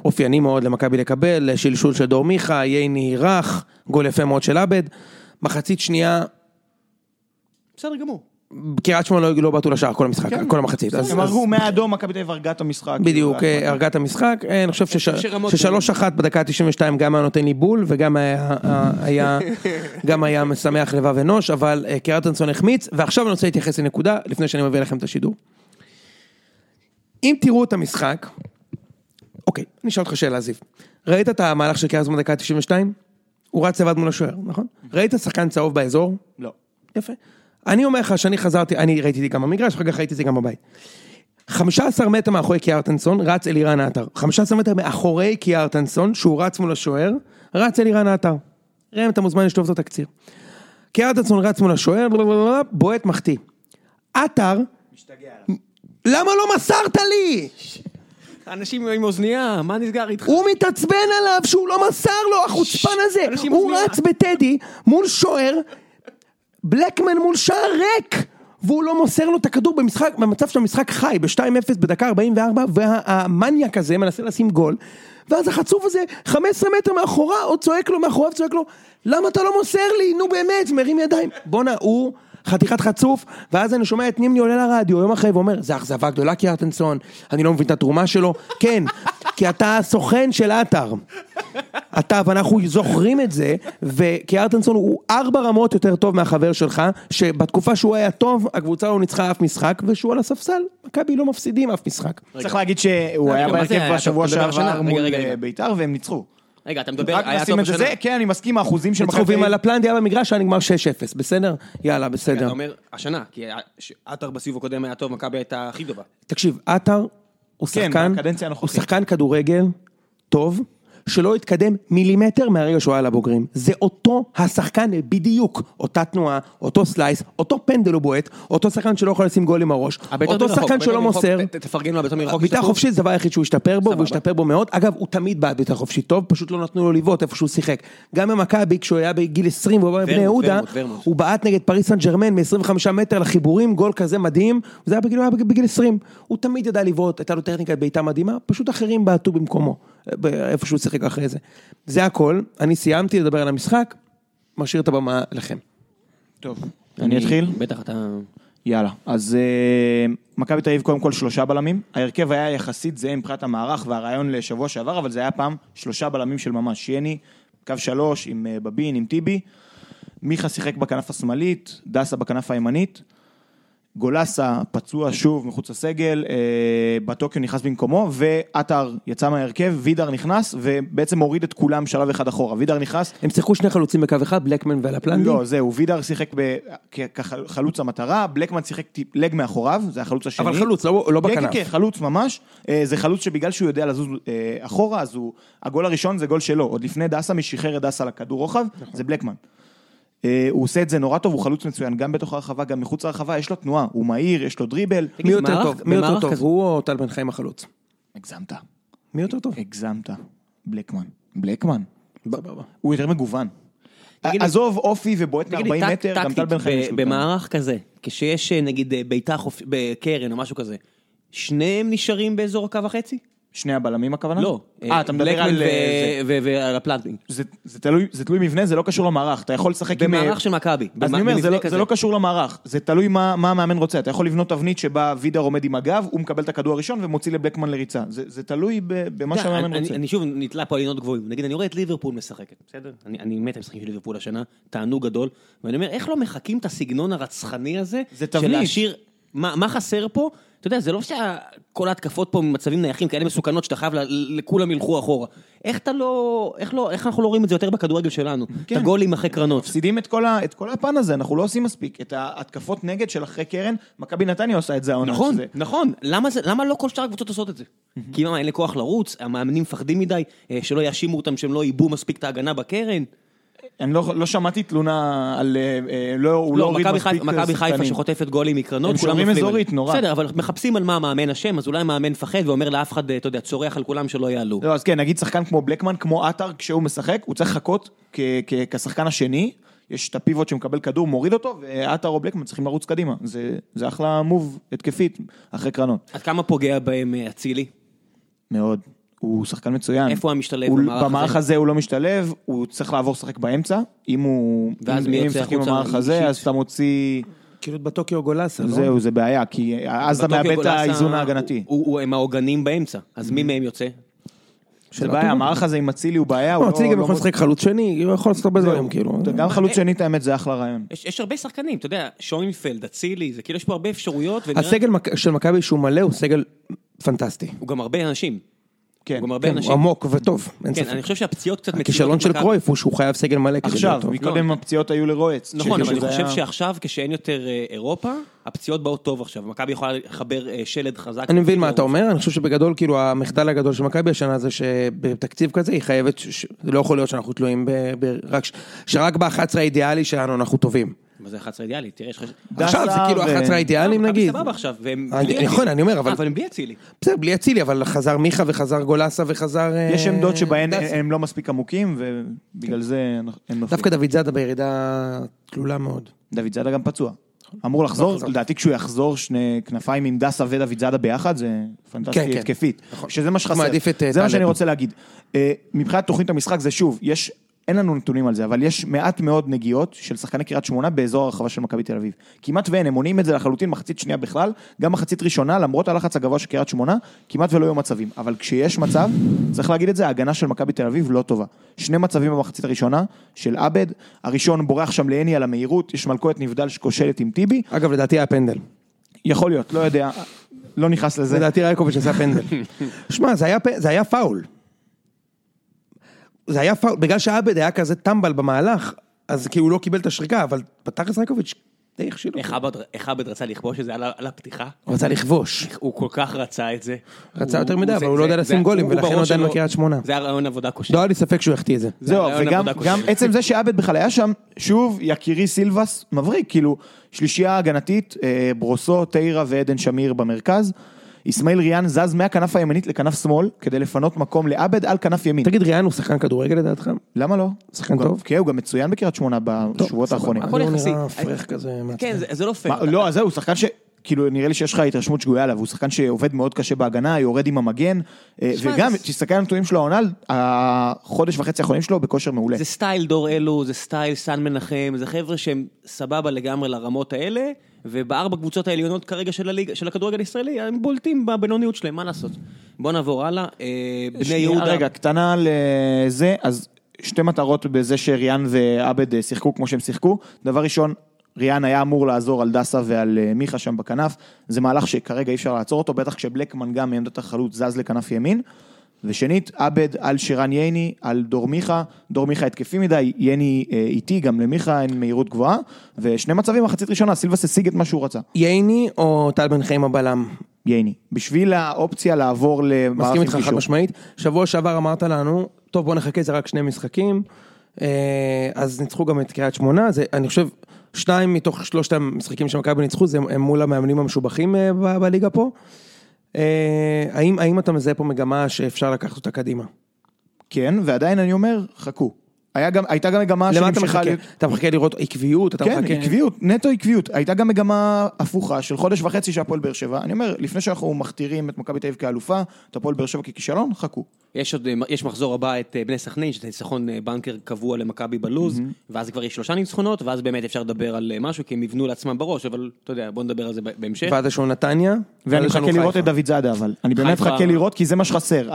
אופייני מאוד למכבי לקבל, שלשול של דור מיכה, ייני רך, גול יפה מאוד של עבד. מחצית שנייה, בסדר גמור. קריית שמונה לא, לא בעטו לשער כל המשחק, כל המחצית. אז- הם אז- הרגו מהאדום, מכבי תל אביב הרגה את המשחק. בדיוק, כאילו, אה, הרגה את המשחק, אה, אני חושב שרמות- ששלוש אחת בדקה ה-92 גם היה נותן לי בול וגם היה- היה משמח לבב אנוש, אבל אה, קרטנסון החמיץ, ועכשיו אני רוצה להתייחס לנקודה לפני שאני מביא לכם את השידור. אם תראו את המשחק, אוקיי, אני אשאל אותך שאלה זיו, ראית את המהלך של קרטנסון בדקה ה-92? הוא רץ לבד מול השוער, נכון? ראית שחקן צהוב באזור? לא. יפה. אני אומר לך שאני חזרתי, אני ראיתי את זה גם במגרש, אחר כך ראיתי את זה גם בבית. 15 מטר מאחורי קיארטנסון, רץ אלירן עטר. 15 מטר מאחורי קיארטנסון, שהוא רץ מול השוער, רץ אלירן עטר. ראם, אתה מוזמן לשלוף את התקציר. קיארטנסון רץ מול השוער, בועט מחטיא. עטר, למה לא מסרת לי? אנשים עם אוזנייה, מה נסגר איתך? הוא מתעצבן עליו שהוא לא מסר לו, החוצפן הזה. הוא. רץ בטדי מול שוער, בלקמן מול שער ריק. והוא לא מוסר לו את הכדור במשחק, במצב שהמשחק חי ב-2-0 בדקה 44 והמניאק הזה מנסה לשים גול ואז החצוף הזה 15 מטר מאחורה עוד צועק לו מאחוריו צועק לו למה אתה לא מוסר לי נו באמת מרים ידיים בואנה הוא חתיכת חצוף ואז אני שומע את נימני עולה לרדיו יום אחרי ואומר זה אכזבה גדולה קיארטנסון אני לא מבין את התרומה שלו כן כי אתה הסוכן של עטר אתה ואנחנו זוכרים את זה, וקיארטנסון הוא ארבע רמות יותר טוב מהחבר שלך, שבתקופה שהוא היה טוב, הקבוצה לא ניצחה אף משחק, ושהוא על הספסל, מכבי לא מפסידים אף משחק. צריך להגיד שהוא היה בהרכב היה? בשבוע שעבר? מול אה. ביתר והם ניצחו. רגע, אתה מדבר, רק היה נשים את זה, כן, אני מסכים, האחוזים של אביב. על הפלנדיה במגרש, היה נגמר 6-0, בסדר? יאללה, אתה בסדר. אומר, השנה, כי עטר בסיבוב הקודם היה טוב, מכבי הייתה הכי טובה. תקשיב, עטר הוא כן, שחקן, הוא. שחקן כדורגל טוב, שלא התקדם מילימטר מהרגע שהוא היה לבוגרים. זה אותו השחקן בדיוק, אותה תנועה, אותו slice, אותו פנדל הוא בועט, אותו שחקן שלא יכול לשים גול עם הראש, אותו שחקן שלא מוסר. תפרגן לו הבעיטות מרחוק. השתפרו. חופשית זה הדבר היחיד שהוא השתפר בו. והוא השתפר בו מאוד. אגב, הוא תמיד בעט בעיטה חופשית טוב, פשוט לא נתנו לו לבעוט איפה שהוא שיחק. גם במכבי, כשהוא היה בגיל 20 והוא בא מבני יהודה. הוא בעט נגד פריס סן ג'רמן מ-25 מטר לחיבורים, גול כזה מדהים, וזה היה בגיל, הוא היה בגיל 20. הוא תמיד ידע לבעוט, הייתה לו טכניקת בעיטה מדהימה, פשוט אחרים בעטו במקומו, איפה שהוא שיחק אחרי זה. זה הכל, אני סיימתי לדבר על המשחק, משאיר את הבמה לכם. טוב, אני אתחיל? בטח, אתה... יאללה, אז אה, מכבי תל אביב קודם כל שלושה בלמים, ההרכב היה יחסית זהה מבחינת המערך והרעיון לשבוע שעבר, אבל זה היה פעם שלושה בלמים של ממש, שייני, קו שלוש עם אה, בבין, עם טיבי, מיכה שיחק בכנף השמאלית, דסה בכנף הימנית, גולסה פצוע שוב מחוץ לסגל, אה, בטוקיו נכנס במקומו, ועטר יצא מההרכב, וידר נכנס, ובעצם הוריד את כולם שלב אחד אחורה. וידר נכנס, הם שיחקו שני חלוצים בקו אחד, בלקמן ולפלנדי. לא, זהו, וידר שיחק ב- כ- כחלוץ המטרה, בלקמן שיחק לג מאחוריו, זה החלוץ השני. אבל חלוץ, לא- לא בכנף. כן, כן, חלוץ ממש. אה, זה חלוץ שבגלל שהוא יודע לזוז אה, אחורה, אז הוא... הגול הראשון זה גול שלו. עוד לפני דסה, מי שחרר את דסה לכדור רוחב, נכון. זה בלקמן. אה, הוא עושה את זה נורא טוב, הוא חלוץ מצוין, גם בתוך הרחבה, גם מחוץ לרחבה, יש לו תנועה, הוא מהיר, יש לו דריבל. מי יותר טוב? מי יותר טוב? הוא או טל בן חיים החלוץ? הגזמת, מי יותר טוב? הגזמת. בלקמן. בלקמן. הוא יותר מגוון. עזוב אופי ובועט תגיד לי, מ-40 טק- מטר, גם טל בן חיים יש לו. במערך כזה, כשיש אה, נגיד אה, בעיטה חופ- בקרן או משהו כזה, שניהם נשארים באזור הקו החצי? שני הבלמים הכוונה? לא. אה, אתה מדבר על... ו- אה, ועל הפלנטינג. זה, תלוי, מבנה, זה לא קשור למערך, אתה יכול לשחק עם... במערך של מכבי. אז אני אומר, זה לא, לא קשור למערך, זה תלוי מה, המאמן רוצה, אתה יכול לבנות תבנית שבה וידר עומד עם הגב, הוא מקבל את הכדור הראשון ומוציא לבלקמן לריצה, זה, תלוי במה שהמאמן רוצה. אני שוב נתלה פה על אילנות גבוהים. נגיד, אני רואה את ליברפול משחקת, בסדר? אני מת על משחקים של ליברפול השנה, תענוג גדול. ואני אומר, איך לא מחקים את הסגנון הרצחני הזה? זה תבנית. מה חסר פה? אתה יודע, זה לא שכל ההתקפות פה ממצבים נייחים כאלה מסוכנות שאתה חייב, לכולם ילכו אחורה. איך אתה לא... איך לא... איך אנחנו לא רואים את זה יותר בכדורגל שלנו? כן. את הגולים אחרי קרנות. מפסידים את כל, ה, את כל הפן הזה, אנחנו לא עושים מספיק. את ההתקפות נגד של אחרי קרן, מכבי נתניה עושה את זה העונה. נכון, שזה- נכון. למה זה- למה לא כל שאר הקבוצות עושות את זה? כי מה, אין לי כוח לרוץ, המאמנים מפחדים מדי, אה, שלא יאשימו אותם שהם לא עיבו מספיק את ההגנה בקרן. אני לא, לא שמעתי תלונה על... אה, אה, לא, הוא לא לא, הוריד מספיק חיפה- מכבי חיפה שחקנים. שחוטפת גולים מקרנות, הם כולם שומרים נופלים אזורית, עליהם. נורא. בסדר, אבל מחפשים על מה המאמן אשם, אז אולי המאמן מפחד ואומר לאף אחד, אתה יודע, צורח על כולם שלא יעלו. לא, אז כן, נגיד שחקן כמו בלקמן, כמו עטר, כשהוא משחק, הוא צריך לחכות כשחקן השני, יש את הפיבוט שמקבל כדור, מוריד אותו, ועטר או בלקמן צריכים לרוץ קדימה. זה, זה אחלה מוב התקפית, אחרי קרנות. עד כמה פוגע בהם אה, אצילי? מאוד. הוא שחקן מצוין. איפה הוא משתלב הוא- במערך במערך הזה? הזה הוא לא משתלב, הוא צריך לעבור לשחק באמצע. אם הוא... ואז מי אם יוצא החוצה במערך הזה? אז אתה מוציא... כאילו בטוקיו גולסה, לא? זהו, זה בעיה, כי אז אתה מאבד את האיזון ההגנתי. הוא- הם העוגנים באמצע, אז מי מהם יוצא? זה בעיה, המערך הזה עם אצילי הוא בעיה, הוא לא, לא... אצילי גם לא יכול לשחק חלוץ שני, הוא יכול לעשות הרבה דברים, כאילו. גם חלוץ שני, את האמת, זה אחלה רעיון. יש הרבה שחקנים, אתה יודע, שוינפלד, אצילי, זה כאילו יש פה הרבה אפשרויות, הסגל של מכבי שהוא מלא הוא סגל פנטסטי. הוא גם הרבה אנשים. כן. הוא גם הרבה כן, הוא אנשים. עמוק וטוב, אין כן, ספק. אני חושב שהפציעות קצת... הכישלון של. קרויף הוא שהוא חייב סגל מלא כדי עכשיו, להיות טוב. מקודם הפציעות היו לרועץ. נכון, אבל אני חושב היה- שעכשיו, כשאין יותר אה, אירופה, הפציעות באות טוב עכשיו. מכבי יכולה לחבר אה, שלד חזק. אני מבין מה אתה אומר, אני חושב שבגדול, כאילו, המחדל הגדול של מכבי השנה זה שבתקציב כזה היא חייבת, לא יכול להיות שאנחנו תלויים ב... ב- רק שרק ב-11 האידיאלי שלנו אנחנו טובים. מה זה 11 אידיאלי? תראה, יש לך... עכשיו זה כאילו ו- 11 האידיאלים מכבי נגיד. סבבה עכשיו, והם... אני- בלי נכון. אני אומר, אבל- אה, אבל הם בלי אצילי. בסדר, בלי אצילי, אבל חזר מיכה וחזר גולסה וחזר... אה, יש עמדות שבהן. הם לא מספיק עמוקים, ובגלל זה הם נופלים. דווקא דוד זאדה בירידה תלולה מאוד. דוד זאדה גם פצוע. אמור לחזור, חזר. לדעתי כשהוא יחזור שני כנפיים עם דסה ודוד זאדה ביחד, זה כן, פנטסטי כן. התקפית. שזה מה שחסר. אה, זה מה. שאני רוצה להגיד. אה, מבחינת תוכנית המשחק זה שוב, יש... אין לנו נתונים על זה, אבל יש מעט מאוד נגיעות של שחקני קריית שמונה באזור הרחבה של מכבי תל אביב. כמעט ואין, הם מונעים את זה לחלוטין מחצית שנייה בכלל, גם מחצית ראשונה, למרות הלחץ הגבוה של קריית שמונה, כמעט ולא היו מצבים. אבל כשיש מצב, צריך להגיד את זה, ההגנה של מכבי תל אביב לא טובה. שני מצבים במחצית הראשונה, של עבד, הראשון בורח שם לעני על המהירות, יש מלכודת נבדל שכושלת עם טיבי, אגב, לדעתי היה פנדל. יכול להיות, לא יודע, לא נכנס לזה. לדעתי רייקוביץ' עשה פנדל. שמע, זה היה היה פאול. זה היה פאול, בגלל שעבד היה כזה טמבל במהלך, אז כאילו הוא לא קיבל את השריקה, אבל בתכלס רייקוביץ' די הכשיל אותו. איך עבד- רצה לכבוש את זה על הפתיחה? הוא רצה לכבוש. הוא כל כך רצה את זה. רצה יותר מדי, אבל הוא לא יודע לשים גולים, ולכן הוא עדיין בקריית שמונה. זה היה רעיון עבודה כושל. לא היה לי ספק שהוא יחטיא את זה. זהו, וגם. עצם זה שעבד בכלל היה שם, שוב, יקירי סילבס מבריק, כאילו, שלישייה הגנתית, אה, ברוסו, טיירה ועדן שמיר במרכז. אסמאעיל ריאן זז מהכנף הימנית לכנף שמאל, כדי לפנות מקום לעבד על כנף ימין. תגיד, ריאן הוא שחקן כדורגל לדעתך? למה לא? שחקן הוא טוב? כן, הוא גם מצוין בקריית שמונה בשבועות האחרונים. הכל הוא יחסי. נראה פרח כזה. כן, זה- לא פייר. לא, אז זהו, שחקן ש... כאילו, נראה לי שיש לך התרשמות שגויה עליו, הוא שחקן שעובד מאוד קשה בהגנה, יורד עם המגן, אה, וגם, תסתכל על הנתונים שלו העונה, החודש וחצי האחרונים שלו בכושר מעולה. זה סטייל דור אלו, זה סטייל סן מנחם, זה חבר'ה שהם סבבה לגמרי לרמות האלה, ובארבע קבוצות העליונות כרגע של הליגה, של הכדורגל הישראלי, הם בולטים בבינוניות שלהם, מה לעשות? בוא נעבור הלאה, אה, בני יהודה. רגע, קטנה לזה, אז שתי מטרות בזה שריאן ועבד אה, שיחקו כמו שהם שיחקו. דבר ראשון, ריאן היה אמור לעזור על דסה ועל אה, מיכה שם בכנף, זה מהלך שכרגע אי אפשר לעצור אותו, בטח כשבלקמן גם מעמדת החלוץ זז לכנף ימין. ושנית, עבד על שירן ייני, על דור מיכה, דור מיכה התקפי מדי, ייני אה, איטי, גם למיכה אין מהירות גבוהה, ושני מצבים מחצית ראשונה, סילבס השיג את מה שהוא רצה, ייני או טל בן חיים הבלם? ייני. בשביל האופציה לעבור למערך מסכים עם איתך חד. משמעית. שבוע שעבר אמרת לנו, טוב בוא נחכה, זה רק שני משחקים. אה, אז ניצחו גם את קריית שמונה, זה, אני חושב, שניים מתוך שלושת המשחקים שמכבי ניצחו, זה הם מול המאמנים המשובחים אה, בליגה פה. אה, האם, אתה מזהה פה מגמה שאפשר לקחת אותה קדימה? כן, ועדיין אני אומר, חכו. גם, הייתה גם מגמה למה אתה. מחכה? להיות- אתה מחכה לראות עקביות? אתה כן, מחכה... עקביות, נטו עקביות. הייתה גם מגמה הפוכה של חודש וחצי של הפועל באר שבע. אני אומר, לפני שאנחנו מכתירים את מכבי תל אביב כאלופה, את הפועל באר שבע ככישלון, חכו. יש עוד, יש מחזור הבא את אה, בני סכנין, שזה ניצחון אה, בנקר קבוע למכבי בלוז, ואז כבר יש שלושה ניצחונות, ואז באמת אפשר לדבר על אה, משהו, כי הם יבנו לעצמם בראש, אבל אתה יודע, בוא נדבר על זה בהמשך. ואז יש לנו נתניה. ואני מחכה לראות. את דוד זאדה אבל. אני באמת מחכה לראות, כי זה מה שחסר.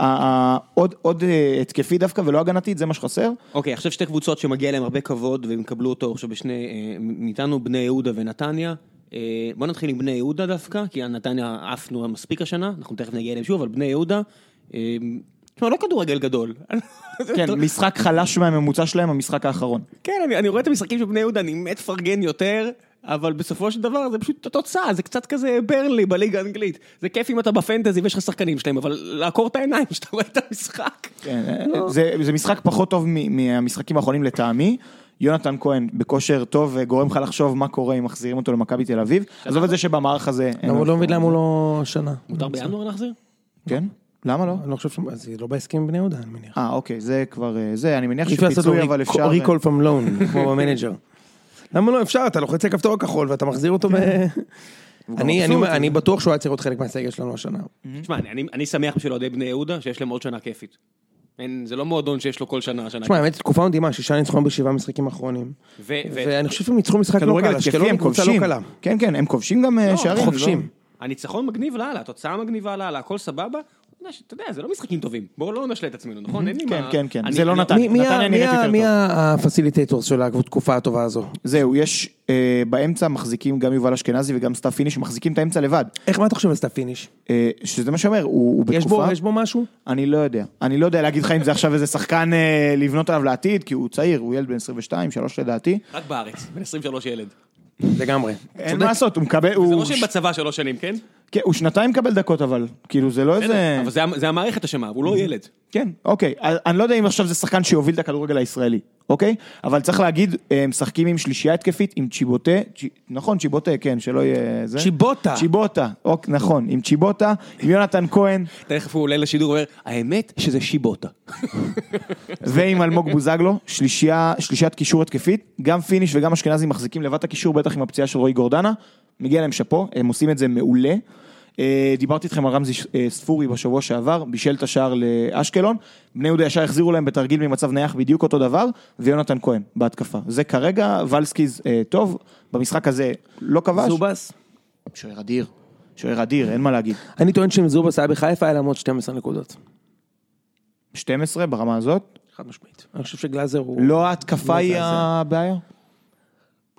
עוד- עוד אה, התקפי דווקא ולא הגנתית, זה מה שחסר. אוקיי, עכשיו שתי קבוצות שמגיע להם הרבה כבוד, והם יקבלו אותו עכשיו בשני, אה, מאיתנו בני יהודה ונתניה. אה, בוא נתחיל עם בני יהודה דווקא, כי נתניה עפנו מספיק השנה, אנחנו תכף נגיע אליהם שוב, אבל בני יהודה, אה, תשמע, לא כדורגל גדול. כן, משחק חלש מהממוצע שלהם, המשחק האחרון. כן, אני, אני רואה את המשחקים של בני יהודה, אני מת לפרגן יותר, אבל בסופו של דבר זה פשוט התוצאה, זה קצת כזה ברנלי בליגה האנגלית. זה כיף אם אתה בפנטזי ויש לך שחקנים שלהם, אבל לעקור את העיניים כשאתה רואה את המשחק. כן, זה, זה משחק פחות טוב מ- מהמשחקים האחרונים לטעמי. יונתן כהן בכושר טוב וגורם לך לחשוב מה קורה אם מחזירים אותו למכבי תל אביב. עזוב את זה שבמערך הזה... הוא לא מבין למה הוא לא שנה? מותר בינואר להחזיר? כן? למה לא? אני לא חושב ש... אז זה לא בהסכם עם בני יהודה, אני מניח. אה, אוקיי, זה כבר... אה, זה, אני מניח שפיצוי, אבל אפשר... recall from loan, כמו ב Manager. למה לא אפשר? אתה לוחץ על כפתור הכחול ואתה מחזיר אותו ב... אני אני אומר, אני בטוח שהוא היה צריך להיות חלק מהסגל שלנו השנה. תשמע, אני, אני, אני שמח בשביל אוהדי בני יהודה שיש להם עוד שנה כיפית. אין, זה לא מועדון שיש לו כל שנה שנה תשמע, האמת, תקופה מדהימה, שישה ניצחונות בשבעה משחקים ו- ואני חושב שהם ניצחו משחק לא קל, אשקלון הם היא קבוצה לא כובשים. קלה. כן, כן, הם כובשים גם אה, שערים. חובשים. לא- הניצחון מגניב לאללה, התוצאה מגניבה לאללה, הכל סבבה. אתה יודע, זה לא משחקים טובים. בואו לא נשלה את עצמנו, נכון? אין לי כן, מה... כן, כן, אני- זה לא נתן. מי- מי נתניה נראית מי יותר מי טוב. ה facilitator של התקופה הטובה הזו? זהו, יש אה, באמצע מחזיקים גם יובל אשכנזי וגם סתיו פיניש, מחזיקים את האמצע לבד. איך, מה אתה חושב על סתיו פיניש? אה, שזה מה שאומר, הוא בתקופה... יש בו משהו? אני לא יודע. אני לא יודע להגיד לך אם זה עכשיו איזה שחקן אה, לבנות עליו לעתיד, כי הוא צעיר, הוא ילד בן 22, 3 לדעתי. רק בארץ, בן 23 ילד. לגמרי. אין. מה לעשות, הוא מקבל... זה לא שהם בצבא שלוש שנים, כן? כן, הוא שנתיים מקבל דקות אבל. כאילו זה לא איזה... אבל זה- זה המערכת אשמה, הוא לא ילד. כן, אוקיי. אני לא יודע אם עכשיו זה שחקן שיוביל את הכדורגל הישראלי, אוקיי? אבל צריך להגיד, אה, משחקים עם שלישייה התקפית, עם צ'יבוטה, צ'י- נכון, צ'יבוטה, כן, שלא יהיה זה. צ'יבוטה. צ'יבוטה, אוק, נכון, עם צ'יבוטה, עם יונתן כהן תכף הוא עולה לשידור ואומר, האמת שזה שיבוטה. ועם אלמוג בוזגלו, שלישייה, שלישיית קישור התקפית, גם פיניש וגם אשכנזי מחזיקים לבד את הקישור, בטח עם הפציעה של רועי גורדנה, מגיע להם שאפו, הם עושים את זה מעולה. אה, דיברתי איתכם על רמזי אה, ספורי בשבוע שעבר, בישל את השער לאשקלון, בני יהודה ישר החזירו להם בתרגיל ממצב נייח בדיוק אותו דבר, ויונתן כהן בהתקפה. זה כרגע, ולסקז אה, טוב, במשחק הזה לא כבש. זובס? שוער אדיר, שוער אדיר, אין מה להגיד. אני טוען שאם זובס היה בחיפה היה להם עוד 12 נקודות. 12 ברמה הזאת, חד משמעית. אני חושב שגלאזר הוא... לא ההתקפה היא מזעזע. הבעיה?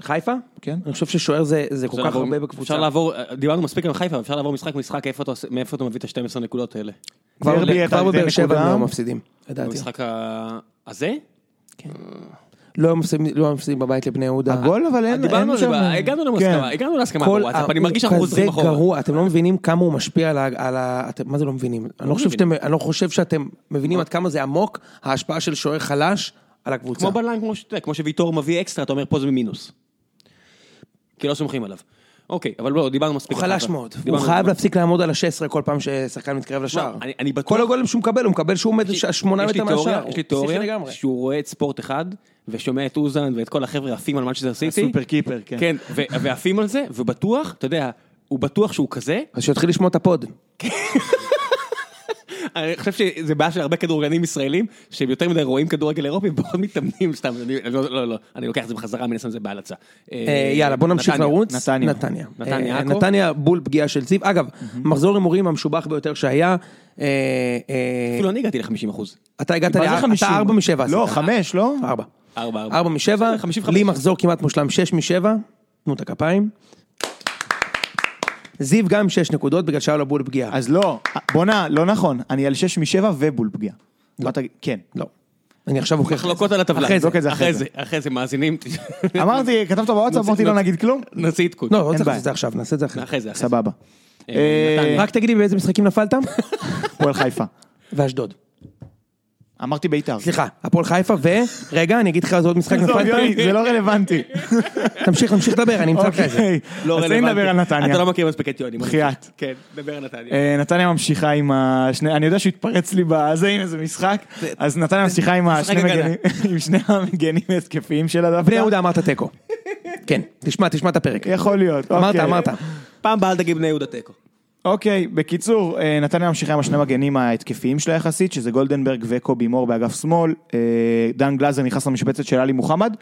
חיפה? כן. אני חושב ששוער זה זה כל אפשר כך לעבור- הרבה בקבוצה. אפשר לעבור, דיברנו מספיק על חיפה, אפשר לעבור משחק משחק, איפה אתה מאיפה אתה מביא את ה-12 נקודות האלה? כבר בבאר שבע. הם לא מפסידים, לדעתי. במשחק הזה? לא מפסידים- לא מפסידים בבית לבני יהודה. הגול אבל אין, דיברנו אין על זה, שם... הגענו כן. להסכמה, הגענו להסכמה כל בוואטסאפ, אני מרגיש שאנחנו חוזרים כזה אחורה. גרוע, אתם לא מבינים כמה הוא משפיע על ה... על ה- אתם- מה זה לא מבינים? אני לא חושב מבינים. שאתם- אני לא חושב שאתם מבינים עד כמה זה עמוק, ההשפעה של שוער חלש על הקבוצה. כמו בלם, כמו שאתה יודע, כמו שוויטור מביא אקסטרה, אתה אומר פה זה ממינוס. כי לא סומכים עליו. אוקיי, אבל לא, דיברנו מספיק. הוא חלש. מאוד, הוא חייב להפסיק לעמוד על ה-16 כל פעם ששחקן מתקרב לשער. אני- אני בטוח- כל הגולים שהוא מקבל, הוא מקבל שהוא עומד יש לי- שמונה יש לי מטר מהשער. יש לי תיאוריה. שהוא רואה את ספורט אחד, ושומע את אוזן ואת כל החבר'ה עפים על מנצ'סטר סיטי. הסופר קיפר, כן. כן, ו- ועפים על זה, ובטוח, אתה יודע, הוא בטוח שהוא כזה. אז שיתחיל לשמוע את הפוד. אני חושב שזה בעיה של הרבה כדורגלנים ישראלים, שהם יותר מדי רואים כדורגל אירופי ופחות מתאמנים סתם, אני- לא, לא, לא, אני לוקח את זה בחזרה, מן הסתם זה בהלצה. אה, יאללה, בוא נמשיך נתניה. לרוץ. נתניה. נתניה. נתניה, אה, עכו. נתניה בול פגיעה של זיו. אגב, מחזור הימורים המשובח ביותר שהיה. אה, אה, אפילו אני הגעתי ל-50 אחוז. אתה הגעת, מה זה לאר- 50? אתה ארבע משבע. לא, עשית. חמש, לא? ארבע. ארבע, ארבע. ארבע משבע, בסדר, 55. לי מחזור כמעט מושלם שש משבע. תנו את הכפיים. זיו גם עם 6 נקודות בגלל שהיה לו בול פגיעה. אז לא, בואנה, לא נכון, אני על 6 מ-7 ובול פגיעה. מה תגיד? כן. לא. אני עכשיו אוכיח. מחלוקות על הטבלה. אחרי זה. אחרי זה. זה, אחרי זה מאזינים. אמרתי, כתבת בוואטסאפ, אמרתי לא נגיד כלום? נוציא עדכון. לא, לא צריך. לעשות את זה עכשיו, נעשה את זה אחרי. זה. סבבה. אה, אה. רק תגידי באיזה משחקים נפלת? הפועל חיפה. ואשדוד. אמרתי בית"ר. סליחה, הפועל חיפה ו... רגע, אני אגיד לך עוד משחק עזוב, יוני, נפלת. זה לא רלוונטי. תמשיך, תמשיך לדבר, אני אמצא לך את זה. אוקיי, לא אז תן רלוונטי. לדבר על נתניה. אתה לא מכיר מספיק את יוני. בחייאת. כן, דבר על נתניה. אה, נתניה ממשיכה עם השני, אני יודע שהתפרץ לי בזה, הנה זה משחק, אז נתניה ממשיכה עם השני. מגנים, עם שני המגנים ההתקפיים שלה דווקא. בני יהודה אמרת תיקו. כן, תשמע, תשמע את הפרק. יכול להיות. אמרת, אוקיי. אמרת. פעם הבאה אל תגיד בני יהודה תיקו. אוקיי, בקיצור, אה, נתניה ממשיכה עם השני מגנים ההתקפיים שלה יחסית, שזה גולדנברג וקובי מור באגף שמאל, אה, דן גלאזר נכנס למשבצת של עלי מוחמד,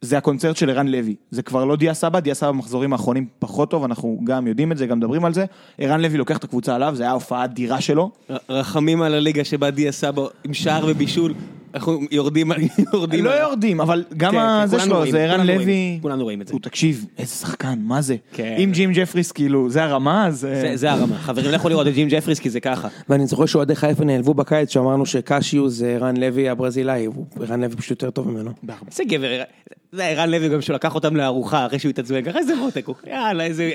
זה הקונצרט של ערן לוי, זה כבר לא דיה סבא, דיה סבא במחזורים האחרונים פחות טוב, אנחנו גם יודעים את זה, גם מדברים על זה, ערן לוי לוקח את הקבוצה עליו, זה היה הופעה אדירה שלו, רחמים על הליגה שבה דיה סבא עם שער ובישול. אנחנו יורדים. יורדים לא יורדים, אבל גם כן, כן, כולנו שלו, זה ערן כולנו רואים לוי, את זה, כולנו רואים את זה. הוא תקשיב, איזה שחקן, מה זה, כן. אם ג'ים ג'פריס כאילו, זה הרמה, אז... אה, זה- זה הרמה. חברים, לכו לראות את ג'ים ג'פריס כי זה ככה. ואני זוכר שאוהדי חיפה נעלבו בקיץ שאמרנו שקשיו זה ערן לוי הברזילאי, ערן לוי פשוט יותר טוב ממנו. איזה גבר, זה ערן לוי גם שהוא לקח אותם לארוחה אחרי שהוא התעצבן, ככה איזה מותק הוא, יאללה איזה,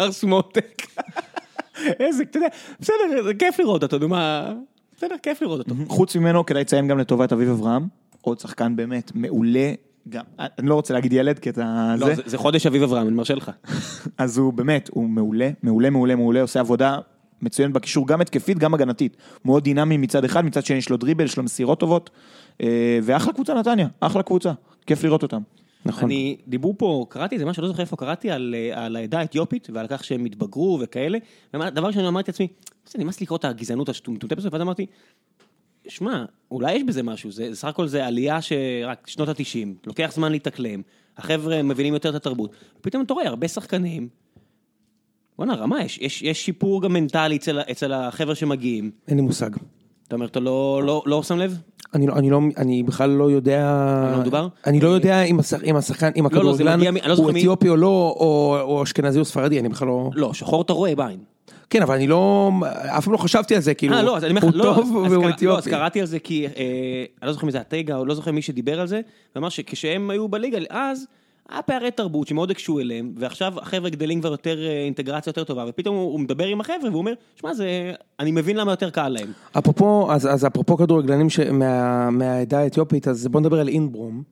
ארס מותק. איזה, אתה יודע, בסדר, זה כיף לראות אותו, נו מה, בסדר, כיף לראות אותו. חוץ ממנו כדאי לציין גם לטובת אביב אברהם, עוד שחקן באמת מעולה, גם, אני לא רוצה להגיד ילד כי אתה לא, זה, זה- חודש אביב אברהם, אני מרשה לך. אז הוא באמת, הוא מעולה, מעולה, מעולה, מעולה, עושה עבודה מצוינת בקישור, גם התקפית, גם הגנתית. מאוד דינמי מצד אחד, מצד שני יש לו דריבל, יש לו מסירות טובות, אה, ואחלה קבוצה נתניה, אחלה קבוצה, כיף לראות אותם. נכון. אני, דיברו פה, קראתי איזה משהו, לא זוכר איפה קראתי, על, אה, על העדה האתיופית ועל כך שהם התבגרו וכאלה. דבר ראשון אמרתי לעצמי, זה נמאס לקרוא את הגזענות המטומטמת הזאת, ואז אמרתי, שמע, אולי יש בזה משהו, זה סך הכל זה עלייה שרק שנות התשעים, לוקח זמן להתאקלם, החבר'ה מבינים יותר את התרבות, פתאום אתה רואה הרבה שחקנים, בואנה רמה, יש, יש, יש שיפור גם מנטלי אצל, אצל החבר'ה שמגיעים, אין לי מושג. אתה אומר, אתה לא, לא, לא שם לב? אני לא, אני לא, אני בכלל לא יודע... מה מדובר? אני לא יודע אם השח- אם השחקן, אם לא, זה הכדורגלן לא הוא אתיופי או לא, או אשכנזי או ספרדי, אני בכלל לא... לא, שחור אתה רואה בעין. כן, אבל אני לא... אף פעם לא חשבתי על זה, כאילו... אה, לא, הוא לא, טוב והוא קרא- לא, אז אתיופי. קראתי על זה כי, אה, אני לא זוכר מי זה הטייגה, או לא זוכר מי שדיבר על זה, ואמר שכשהם היו בליגה, אז היה פערי תרבות שמאוד הקשו אליהם, ועכשיו החבר'ה גדלים כבר יותר אה, אינטגרציה יותר טובה, ופתאום הוא מדבר עם החבר'ה והוא אומר, שמע, זה, אני מבין למה יותר קל להם. אפרופו, אז, אז אפרופו כדורגלנים ש- מה, מהעדה האתיופית, אז בוא נדבר על אינברום.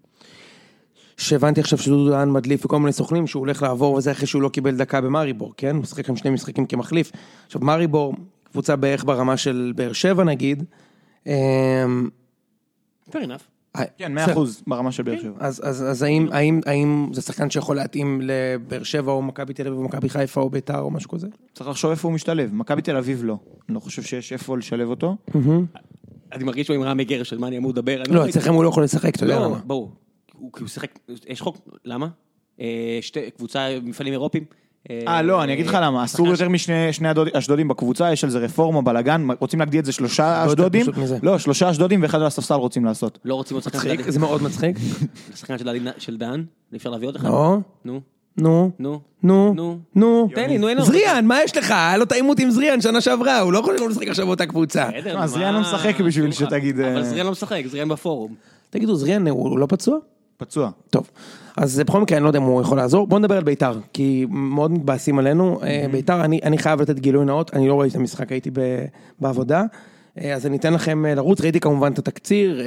שהבנתי עכשיו שדודו דהן מדליף וכל מיני סוכנים שהוא הולך לעבור וזה אחרי שהוא לא קיבל דקה במאריבור, כן? הוא משחק שם שני משחקים כמחליף. עכשיו מאריבור, קבוצה בערך ברמה של באר שבע נגיד. אמ, fair enough. כן, בסדר. 100% ברמה של באר שבע. אז, אז, אז האם, האם, האם זה שחקן שיכול להתאים לבאר שבע או מכבי תל אביב או מכבי חיפה או ביתר או משהו כזה? צריך לחשוב איפה הוא משתלב, מכבי תל אביב לא, אני לא חושב שיש איפה לשלב אותו. אני מרגיש שהוא עם רמי גרש, על מה אני אמור לדבר? לא, ראיתי- אצלכם הוא לא יכול לשחק, אתה יודע לא, למה. ברור. הוא כי הוא שיחק, יש חוק, למה? אה, שתי, קבוצה, מפעלים אירופיים. אה, לא, אני אגיד לך למה, אסור יותר משני אשדודים בקבוצה, יש על זה רפורמה, בלאגן, רוצים להגדיל את זה שלושה לא אשדודים. לא, שלושה אשדודים ואחד על הספסל רוצים לעשות. לא רוצים עוד שחקן של מצחיק, דן? זה מאוד מצחיק. שחקן של דן-? אי אפשר להביא עוד אחד? לא, נו, נו, נו. נו, נו. נו. תן לי, נו, אין לנו. זריאן, מה יש לך? היה לו את העימות עם זריאן שנה שעברה, הוא לא יכול לבוא לשחק עכשיו באותה קבוצה. זריאן לא משחק בשביל שתגיד, אה, אבל זריאן לא משחק, זריאן בפורום. תגידו, זריאן הוא לא פצוע? פצוע. טוב, אז בכל מקרה אני לא יודע אם הוא יכול לעזור, בוא נדבר על ביתר, כי מאוד מתבאסים עלינו, אה, ביתר, אני, אני חייב לתת גילוי נאות, אני לא ראיתי את המשחק, הייתי ב, בעבודה, אה, אז אני אתן לכם אה, לרוץ, ראיתי כמובן את התקציר,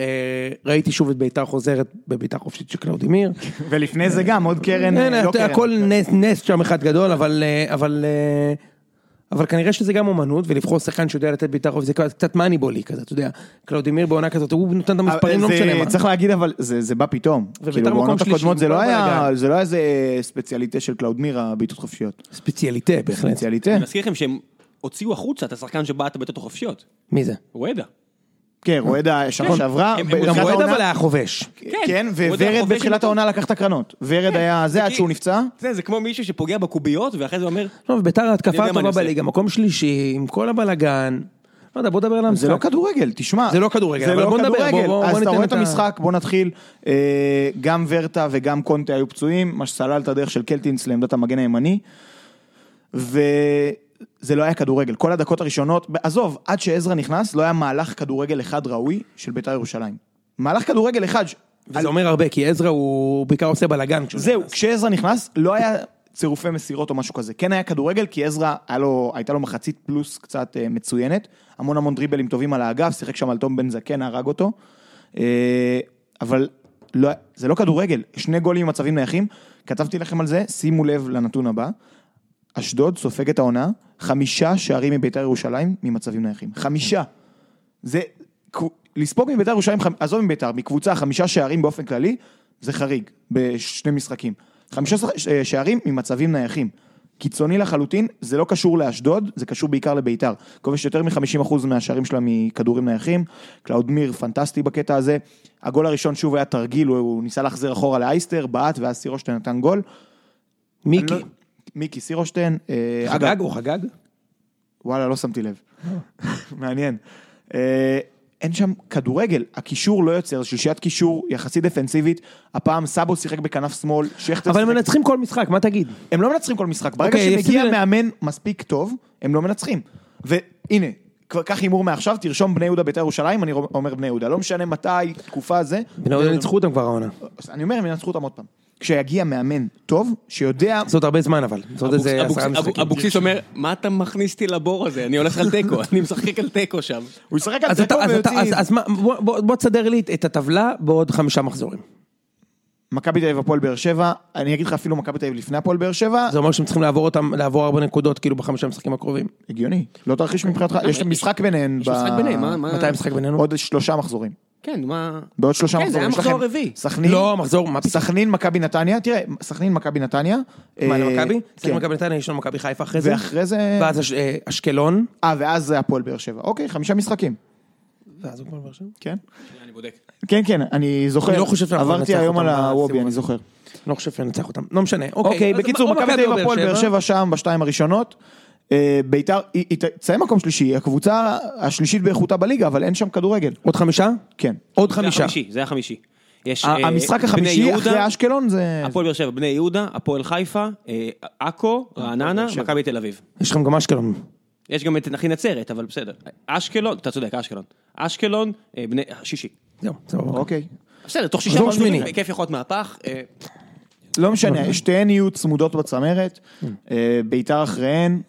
ראיתי שוב את ביתר חוזרת בבעיטה חופשית של קלאודימיר, ולפני זה גם עוד קרן, לא קרן. הכל נס, נס שם אחד גדול, אבל, אבל, אבל כנראה שזה גם אומנות, ולבחור שחקן שיודע לתת בעיטה רוב, זה קצת מאניבולי כזה, אתה יודע, קלאודימיר בעונה כזאת, הוא נותן את המספרים, לא זה- משנה מה. צריך להגיד אבל זה זה בא פתאום, כאילו בעונות הקודמות זה לא היה, הבלאגן. זה לא היה איזה ספציאליטה של קלאודמיר הבעיטות חופשיות. ספציאליטה בהחלט. ספציאליטה? אני מזכיר לכם שהם הוציאו החוצה את השחקן שבעט בעיטות החופשיות. מי זה? רואדה. כן, רואדה שנה שעברה, הם- הם בתחילת גם רועד אבל היה חובש. כן, רואדה וורד בתחילת העונה לקח את הקרנות. ורד היה זה עד שהוא נפצע. זה, זה כמו מישהו שפוגע בקוביות ואחרי זה אומר, לא, ההתקפה מה אני הטובה עושה. בליגה, מקום שלישי, עם כל הבלאגן. לא יודע, בוא נדבר על המשחק. זה לא כדורגל, תשמע. זה לא כדורגל, זה אבל לא בוא נדבר. בוא- אז אתה רואה את המשחק, בוא נתחיל. אה, גם ורטה וגם קונטה היו פצועים, מה שסלל את הדרך של קלטינס לעמדת המגן הימני. וזה לא היה כדורגל. כל הדקות הראשונות, עזוב, עד שעזרא נכנס, לא היה מהלך כדורגל אחד ראוי של בית"ר ירושלים. מהלך כדורגל אחד. וזה אומר הרבה, כי עזרא הוא בעיקר עושה בלאגן. כשהוא זהו, נכנס. כשעזרא נכנס, לא היה צירופי מסירות או משהו כזה. כן היה כדורגל, כי עזרא, לו, הייתה לו מחצית פלוס קצת אה, מצוינת. המון המון דריבלים טובים על האגף, שיחק שם על תום בן זקן, הרג אותו. אה, אבל לא, זה לא כדורגל, שני גולים ממצבים נייחים. כתבתי לכם על זה, שימו לב לנתון הבא. אשדוד סופגת העונה, חמישה שערים מביתר ירושלים ממצבים נייחים. חמישה. זה, לספוג מביתר ירושלים, עזוב מביתר, מקבוצה חמישה שערים באופן כללי, זה חריג, בשני משחקים. חמישה ש- שערים ממצבים נייחים. קיצוני לחלוטין, זה לא קשור לאשדוד, זה קשור בעיקר לביתר. כובש יותר מ-50% מהשערים שלה מכדורים נייחים. קלאודמיר פנטסטי בקטע הזה. הגול הראשון שוב היה תרגיל, הוא, הוא ניסה להחזיר אחורה לאייסטר, בעט, ואז סירושטיין נתן גול. מיקי, לא- מיקי סירושטיין. אה, חגג הוא חגג? וואלה, לא שמתי לב. מעניין. אה, אין שם כדורגל, הקישור לא יוצר, שלישיית קישור יחסית דפנסיבית, הפעם סאבו שיחק בכנף שמאל, שכטר אבל הם שיחק... מנצחים כל משחק, מה תגיד? הם לא מנצחים כל משחק, ברגע אוקיי, שמגיע מאמן מספיק טוב, הם לא מנצחים. והנה, קח הימור מעכשיו, תרשום בני יהודה בית"ר ירושלים, אני אומר בני יהודה, לא משנה מתי, תקופה זה. בני יהודה ניצחו אותם כבר העונה. אני אומר, הם ינצחו אותם עוד פעם. כשיגיע מאמן טוב, שיודע... זה עוד הרבה זמן אבל, זה עוד איזה אבוקסיס- עשרה משחקים. אבוקסיס אומר, מה אתה מכניס אותי לבור הזה? אני הולך על תיקו, אני משחק על תיקו שם. הוא ישחק על אז תיקו אתה- אז בוא- תסדר לי את הטבלה בעוד חמישה מחזורים. מכבי תל אביב הפועל באר שבע, אני אגיד לך אפילו מכבי תל אביב לפני הפועל באר שבע, זה אומר שהם צריכים לעבור אותם, לעבור ארבע נקודות כאילו בחמישה משחקים הקרובים. הגיוני, לא תרחיש מבחינתך, יש משחק ביניהן, יש ב- משחק ביניהם, מה- מה- מתי המשחק בינינו? עוד שלושה מחזורים, כן, מה... בעוד שלושה כן, זה מחזורים, היה מחזור רביעי. סכנין, לא, מחזור? סכנין מכבי נתניה, תראה, סכנין מכבי נתניה, מה, אה, למכבי? כן. מכבי נתניה, יש לנו מכבי חיפה אחרי זה. ואחרי זה, ואז אש- אה, אשקלון. אה ואז זה הפועל באר שבע, אוקיי, חמישה משחקים, ואז כבר באר שבע? כן, אני בודק. כן כן, אני זוכר, אני לא חושב שאנחנו עברתי היום על הוובי, אני. זוכר, לא חושב שננצח אותם. לא משנה. אוקיי, אז בקיצור, מכבי תל אביב הפועל באר שבע שם בשתיים הראשונות, ביתר, היא תסיים מקום שלישי, היא הקבוצה השלישית באיכותה בליגה, אבל אין שם כדורגל, עוד חמישה? כן. עוד זה חמישה. החמישי, זה החמישי. יש ה- אה, המשחק החמישי יהודה, אחרי אשקלון זה... הפועל באר שבע, בני יהודה, הפועל חיפה, אה, עכו, רעננה. מכבי תל אביב. יש לכם גם אשקלון. יש גם את נכי נצרת, אבל בסדר. אשקלון, אתה צודק, אשקלון. אשקלון, אה, בני, שישי. זהו, סבבה. אוקיי. בסדר, תוך שישה שמיני. כיף יכול להיות מהפך. אה, לא משנה, שתיהן יהיו צמודות בצמרת, אה, ביתר אחריהן,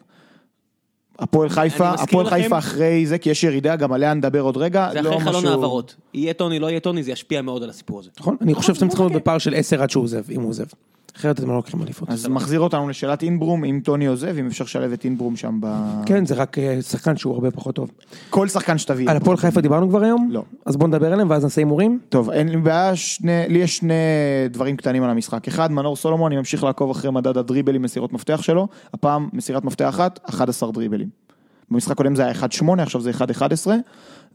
הפועל חיפה, הפועל חיפה אחרי זה, כי יש ירידה, גם עליה נדבר עוד רגע. זה לא אחרי חלון משהו- העברות. יהיה טוני, לא יהיה טוני, זה ישפיע מאוד על הסיפור הזה. נכון? אני חושב שאתם צריכים להיות אוקיי. בפער של עשר עד שהוא עוזב, אם הוא עוזב. אחרת אתם לא לוקחים אליפות. אז מחזיר אותנו לשאלת אינברום, אם טוני עוזב, אם אפשר לשלב את אינברום שם ב... כן, זה רק אה, שחקן שהוא הרבה פחות טוב. כל שחקן שתביא. על הפועל חיפה דיברנו כבר היום? לא. אז בואו נדבר עליהם ואז נעשה הימורים. טוב, אין לי בעיה, שני, לי יש שני דברים קטנים על המשחק. אחד, מנור סולומון, אני ממשיך לעקוב אחרי מדד הדריבלים מסירות מפתח שלו, הפעם מסירת מפתח אחת, 11 דריבלים. במשחק הקודם זה היה 1-8, עכשיו זה 1-11,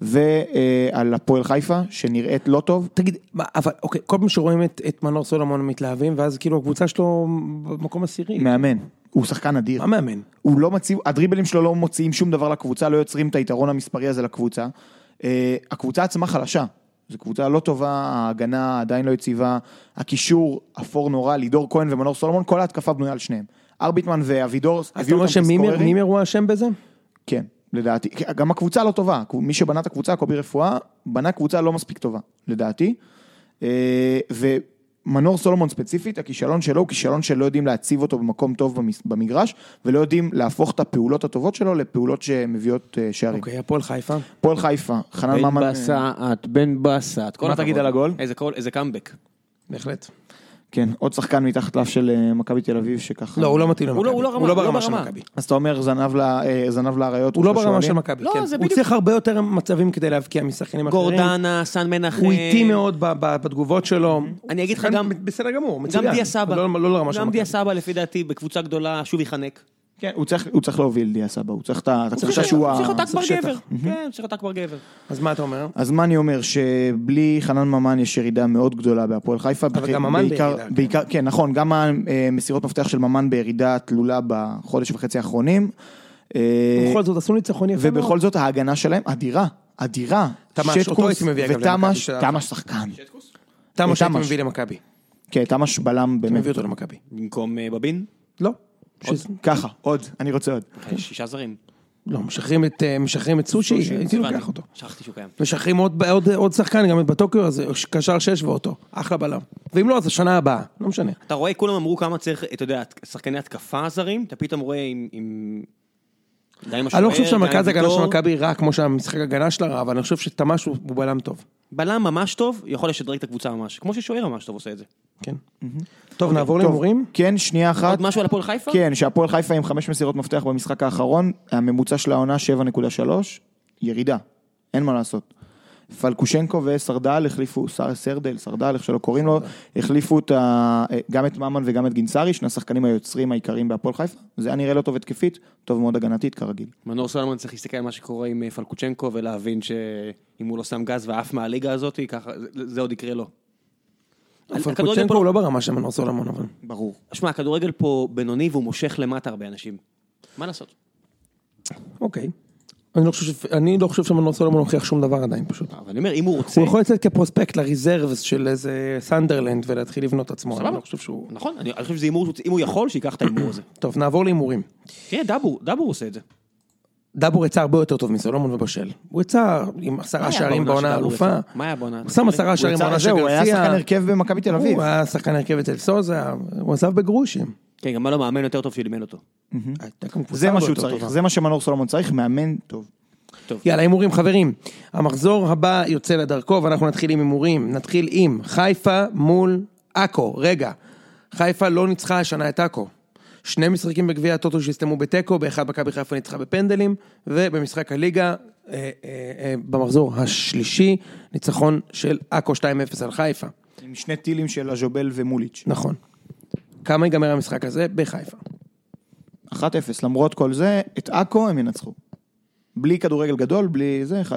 ועל הפועל חיפה, שנראית לא טוב, תגיד, מה, אבל אוקיי, כל פעם שרואים את, את מנור סולומון מתלהבים, ואז כאילו הקבוצה שלו במקום עשירי. מאמן, הוא שחקן אדיר. מה מאמן? הוא לא מציב, הדריבלים שלו לא מוציאים שום דבר לקבוצה, לא יוצרים את היתרון המספרי הזה לקבוצה. אה, הקבוצה עצמה חלשה, זו קבוצה לא טובה, ההגנה עדיין לא יציבה, הקישור אפור נורא, לידור כהן ומנור סולומון, כל ההתקפה בנויה על שניהם. ארביטמן ואבידור אז אתה הביאו אומר אותם שמימר כסקוררים. מימר הוא אשם בזה? כן, לדעתי. גם הקבוצה לא טובה, מי שבנה את הקבוצה, קובי רפואה, בנה קבוצה לא מספיק טובה, לדעתי. אה, ומנור סולומון ספציפית, הכישלון שלו הוא כישלון שלא יודעים להציב אותו במקום טוב במגרש, ולא יודעים להפוך את הפעולות הטובות שלו לפעולות שמביאות אה, שערים. אוקיי, הפועל חיפה. פועל חיפה, חנן בן ממן, בסט, בן בסט. מה. תגיד על הגול? איזה קאמבק. בהחלט. כן, עוד שחקן מתחת לאף של אה, מכבי תל אביב שככה... לא, הוא לא מתאים למכבי. הוא לא- הוא לא לא לא ברמה של. מכבי. אז אתה אומר זנב ל- אה, לאריות, הוא לא ברמה של? מכבי, לא, כן. זה הוא בדיוק- צריך הרבה יותר מצבים כדי להבקיע משחקנים אחרים. גורדנה, סן מנחם. הוא איטי מאוד בתגובות שלו. אני אגיד לך גם- בסדר גמור, גם מצוין. דיה סבא. לא לרמה של גם מכבי. דיה סבא לפי דעתי בקבוצה גדולה שוב יחנק. כן, הוא צריך- הוא צריך להוביל דיה סבא, הוא צריך את ה- את התחושה צריך- שהוא... הוא צריך ה- להיות אכבר צריך גבר. כן, צריך להיות אכבר גבר. אז מה אתה אומר? אז מה אני אומר, שבלי חנן ממן יש ירידה מאוד גדולה בהפועל חיפה. אבל בכ- גם ממן בעיקר- בירידה, כן. בעיקר, כן, נכון, גם המסירות מפתח של ממן בירידה תלולה בחודש וחצי האחרונים. אה, בכל זאת עשו ניצחון יפה מאוד. ובכל זאת ההגנה שלהם אדירה, אדירה. תמ"ש, אותו הייתי מביא, אגב, ותמ"ש, תמ"ש שחקן. תמה שהייתי תמ"ש. מביא למכבי. כן, תמ"ש בלם הייתי באמת. מביא אותו למכבי. במקום אה, בבין? לא. ככה, עוד, אני רוצה עוד. שישה זרים. לא, משחררים את, אה, משחררים את סושי, הייתי. לוקח אותו. שכחתי שהוא קיים. משחררים עוד, עוד, עוד שחקן, גם את בטוקיו הזה, קשר שש ואותו, אחלה בלם. ואם לא, אז השנה הבאה, לא משנה. אתה רואה, כולם אמרו כמה צריך, אתה יודע, שחקני התקפה זרים, אתה פתאום רואה עם... אני לא חושב שהמרכז עם ההגנה של. מכבי רע כמו שהמשחק הגנה שלה רע, אבל אני חושב שתמ"ש הוא בלם טוב. בלם ממש טוב, יכול לשדרג את הקבוצה ממש. כמו ששוער ממש טוב עושה את זה. כן. טוב, נעבור טוב, להימורים. כן, שנייה אחת. עוד משהו על הפועל חיפה? כן, שהפועל חיפה עם חמש מסירות מפתח במשחק האחרון, הממוצע של העונה 7.3, ירידה, אין מה לעשות. פלקושנקו וסרדל החליפו, סרדל, סרדל, איך שלא קוראים לו, החליפו את ה, גם את ממן וגם את גינסארי, שני השחקנים היוצרים העיקריים בהפועל חיפה. זה היה נראה לא טוב התקפית, טוב מאוד הגנתית כרגיל. מנור סולומון צריך להסתכל על מה שקורה עם אה, פלקוצ'נקו ולהבין שאם הוא לא שם גז ועף מהליגה הזאת, ככה, זה- זה עוד יקרה לו. פלקוצ'נקו פה- הוא לא ברמה של מנור סולומון, אבל. ברור. שמע, הכדורגל פה בינוני והוא מושך למטה הרבה אנשים. מה לעשות? אוקיי. אני לא חושב, אני לא חושב שמנור סולומון הוכיח שום דבר עדיין פשוט. אבל אני אומר, אם הוא רוצה... הוא יכול לצאת כפרוספקט לריזרבס של איזה סנדרלנד ולהתחיל לבנות עצמו, סבבה. אני לא חושב שהוא... נכון, אני אני חושב שזה הימור, אם הוא יכול, שייקח את ההימור הזה. טוב, נעבור להימורים. תראה, דאבור, דאבור עושה את זה. דאבור יצא הרבה יותר טוב מסולומון ובשל. הוא יצא עם עשרה שערים בעונה. יצא? מה היה בעונה? הוא שם עשרה שערים בעונה של זהו, הוא היה גרסיה. שחקן הרכב במכבי תל אביב. הוא היה שחקן הרכב אצל סוזה, הוא עזב בגרושים. כן, גם היה לו מאמן יותר טוב שאימן אותו. קבוצה זה מה הרבה שהוא צריך. זה מה שמנור סולומון צריך, מאמן טוב. יאללה, הימורים חברים. המחזור הבא יוצא לדרכו ואנחנו נתחיל עם הימורים. נתחיל עם חיפה מול עכו. רגע, חיפה לא ניצחה השנה את עכו. שני משחקים בגביע הטוטו שהסתיימו בתיקו, באחד מכבי חיפה ניצחה בפנדלים, ובמשחק הליגה, אה, אה, אה, במחזור השלישי, ניצחון של עכו 2-0 על חיפה. עם שני טילים של הז'ובל ומוליץ'. נכון. כמה ייגמר המשחק הזה? בחיפה. 1-0, למרות כל זה, את עכו הם ינצחו. בלי כדורגל גדול, בלי זה, 1-0.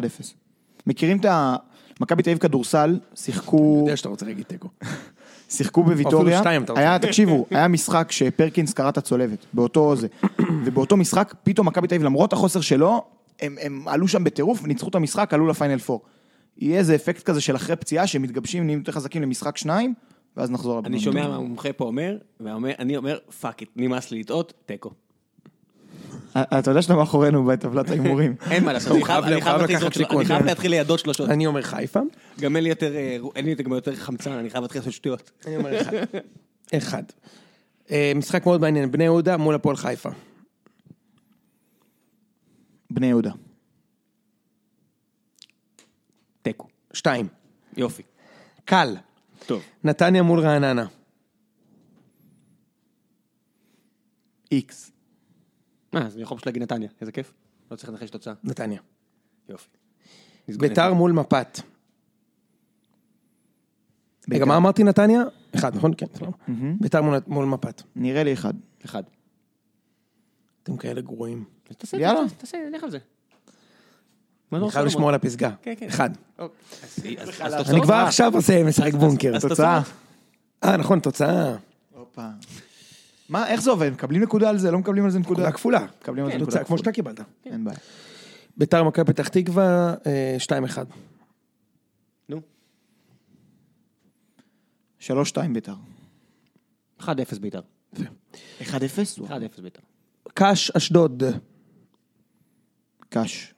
מכירים את ה... מכבי תל אביב כדורסל, שיחקו, יודע שאתה רוצה להגיד תיקו. שיחקו אפילו בוויטוריה, שתיים, אתה רוצה. היה, תקשיבו, היה משחק שפרקינס קרא את הצולבת, באותו זה, ובאותו משחק, פתאום מכבי תל אביב, למרות החוסר שלו, הם, הם עלו שם בטירוף, ניצחו את המשחק, עלו לפיינל פור. יהיה איזה אפקט כזה של אחרי פציעה, שהם מתגבשים, נהיים יותר חזקים למשחק שניים, ואז נחזור אני שומע מה המומחה פה אומר, ואני אומר, fuck it, נמאס לי לטעות, תיקו. אתה יודע שאתה מאחורינו בטבלת ההימורים. אין מה לעשות, אני חייב-. להתחיל לידות שלושות. אני אומר חיפה. גם אין לי יותר, אה, אין לי גם יותר חמצן, אני חייב להתחיל לעשות שטויות. אני אומר אחד. אחד. אה, משחק מאוד מעניין, בני יהודה מול הפועל חיפה. בני יהודה. תיקו. שתיים. יופי. קל. טוב. נתניה מול רעננה. איקס. מה, אז אני יכול פשוט להגיד נתניה, איזה כיף. לא צריך לנחש תוצאה. נתניה. יופי. ביתר מול מפת. רגע, מה אמרתי נתניה? אחד, נכון? כן, סבבה. ביתר מול- מפת. נראה לי אחד. אחד. אתם כאלה גרועים. תעשה, יאללה. תעשה, תעשה, לך על זה. אני חייב? לשמור על הפסגה. כן, כן. אחד. אוקיי. אז אני? כבר עכשיו עושה משחק בונקר. תוצאה. אה, נכון, תוצאה. הופה. מה, איך זה עובד? מקבלים נקודה על זה? לא מקבלים על זה נקודה? נקודה כפולה. מקבלים על זה נקודה תוצאה כמו. שאתה קיבלת. אין בעיה. ביתר מכבי פתח תקווה, אה, 2-1. נו. 3-2 ביתר. 1-0 ביתר. 1-0? 1-0 ביתר. קאש אשדוד. קאש.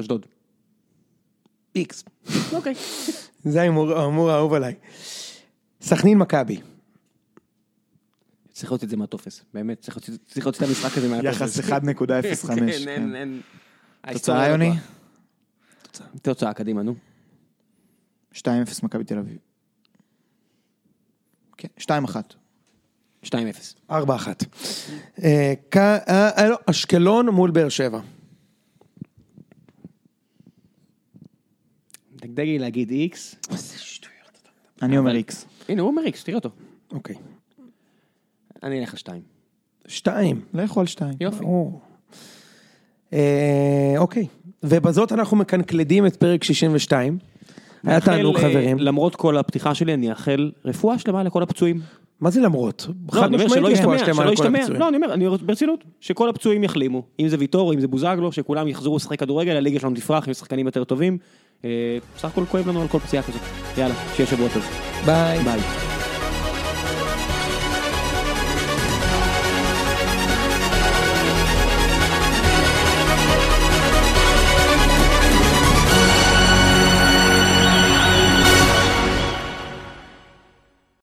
אשדוד. איקס. אוקיי. זה ההימור האהוב עליי. סכנין מכבי. צריך להוציא את זה מהטופס. באמת, צריך להוציא- את המשחק הזה מהטופס. יחס 1.05. כן, אין, כן. אין. תוצאה, ההיסטוריה יוני? לא טועה. תוצאה, קדימה, נו. 2-0 מכבי תל אביב. כן, 2-1. 2-0. 4-1. אה, ק- אה, אה, לא, אשקלון מול באר שבע. תן להגיד איקס. איזה שטויות אתה מדבר. אני אומר איקס. הנה, הוא אומר איקס, תראה אותו. אוקיי. אני אלך על שתיים. שתיים, לכו על שתיים. יופי. ברור. אה, אוקיי, ובזאת אנחנו מקנקלדים את פרק 62. היה תענוג אה, חברים. למרות כל הפתיחה שלי, אני אאחל רפואה שלמה לכל הפצועים. מה זה למרות? לא, חד משמעית רפואה שלמה לכל הפצועים. לא, אני אומר, אני רוצה- ברצינות, שכל הפצועים יחלימו. אם זה ויטור, אם זה בוזגלו, שכולם יחזרו לשחק כדורגל, הליגה שלנו תפרח עם שחקנים יותר טובים, אה, בסך הכל כואב לנו על כל פציעה כזאת. יאללה, שיהיה שבוע טוב. ביי. ביי.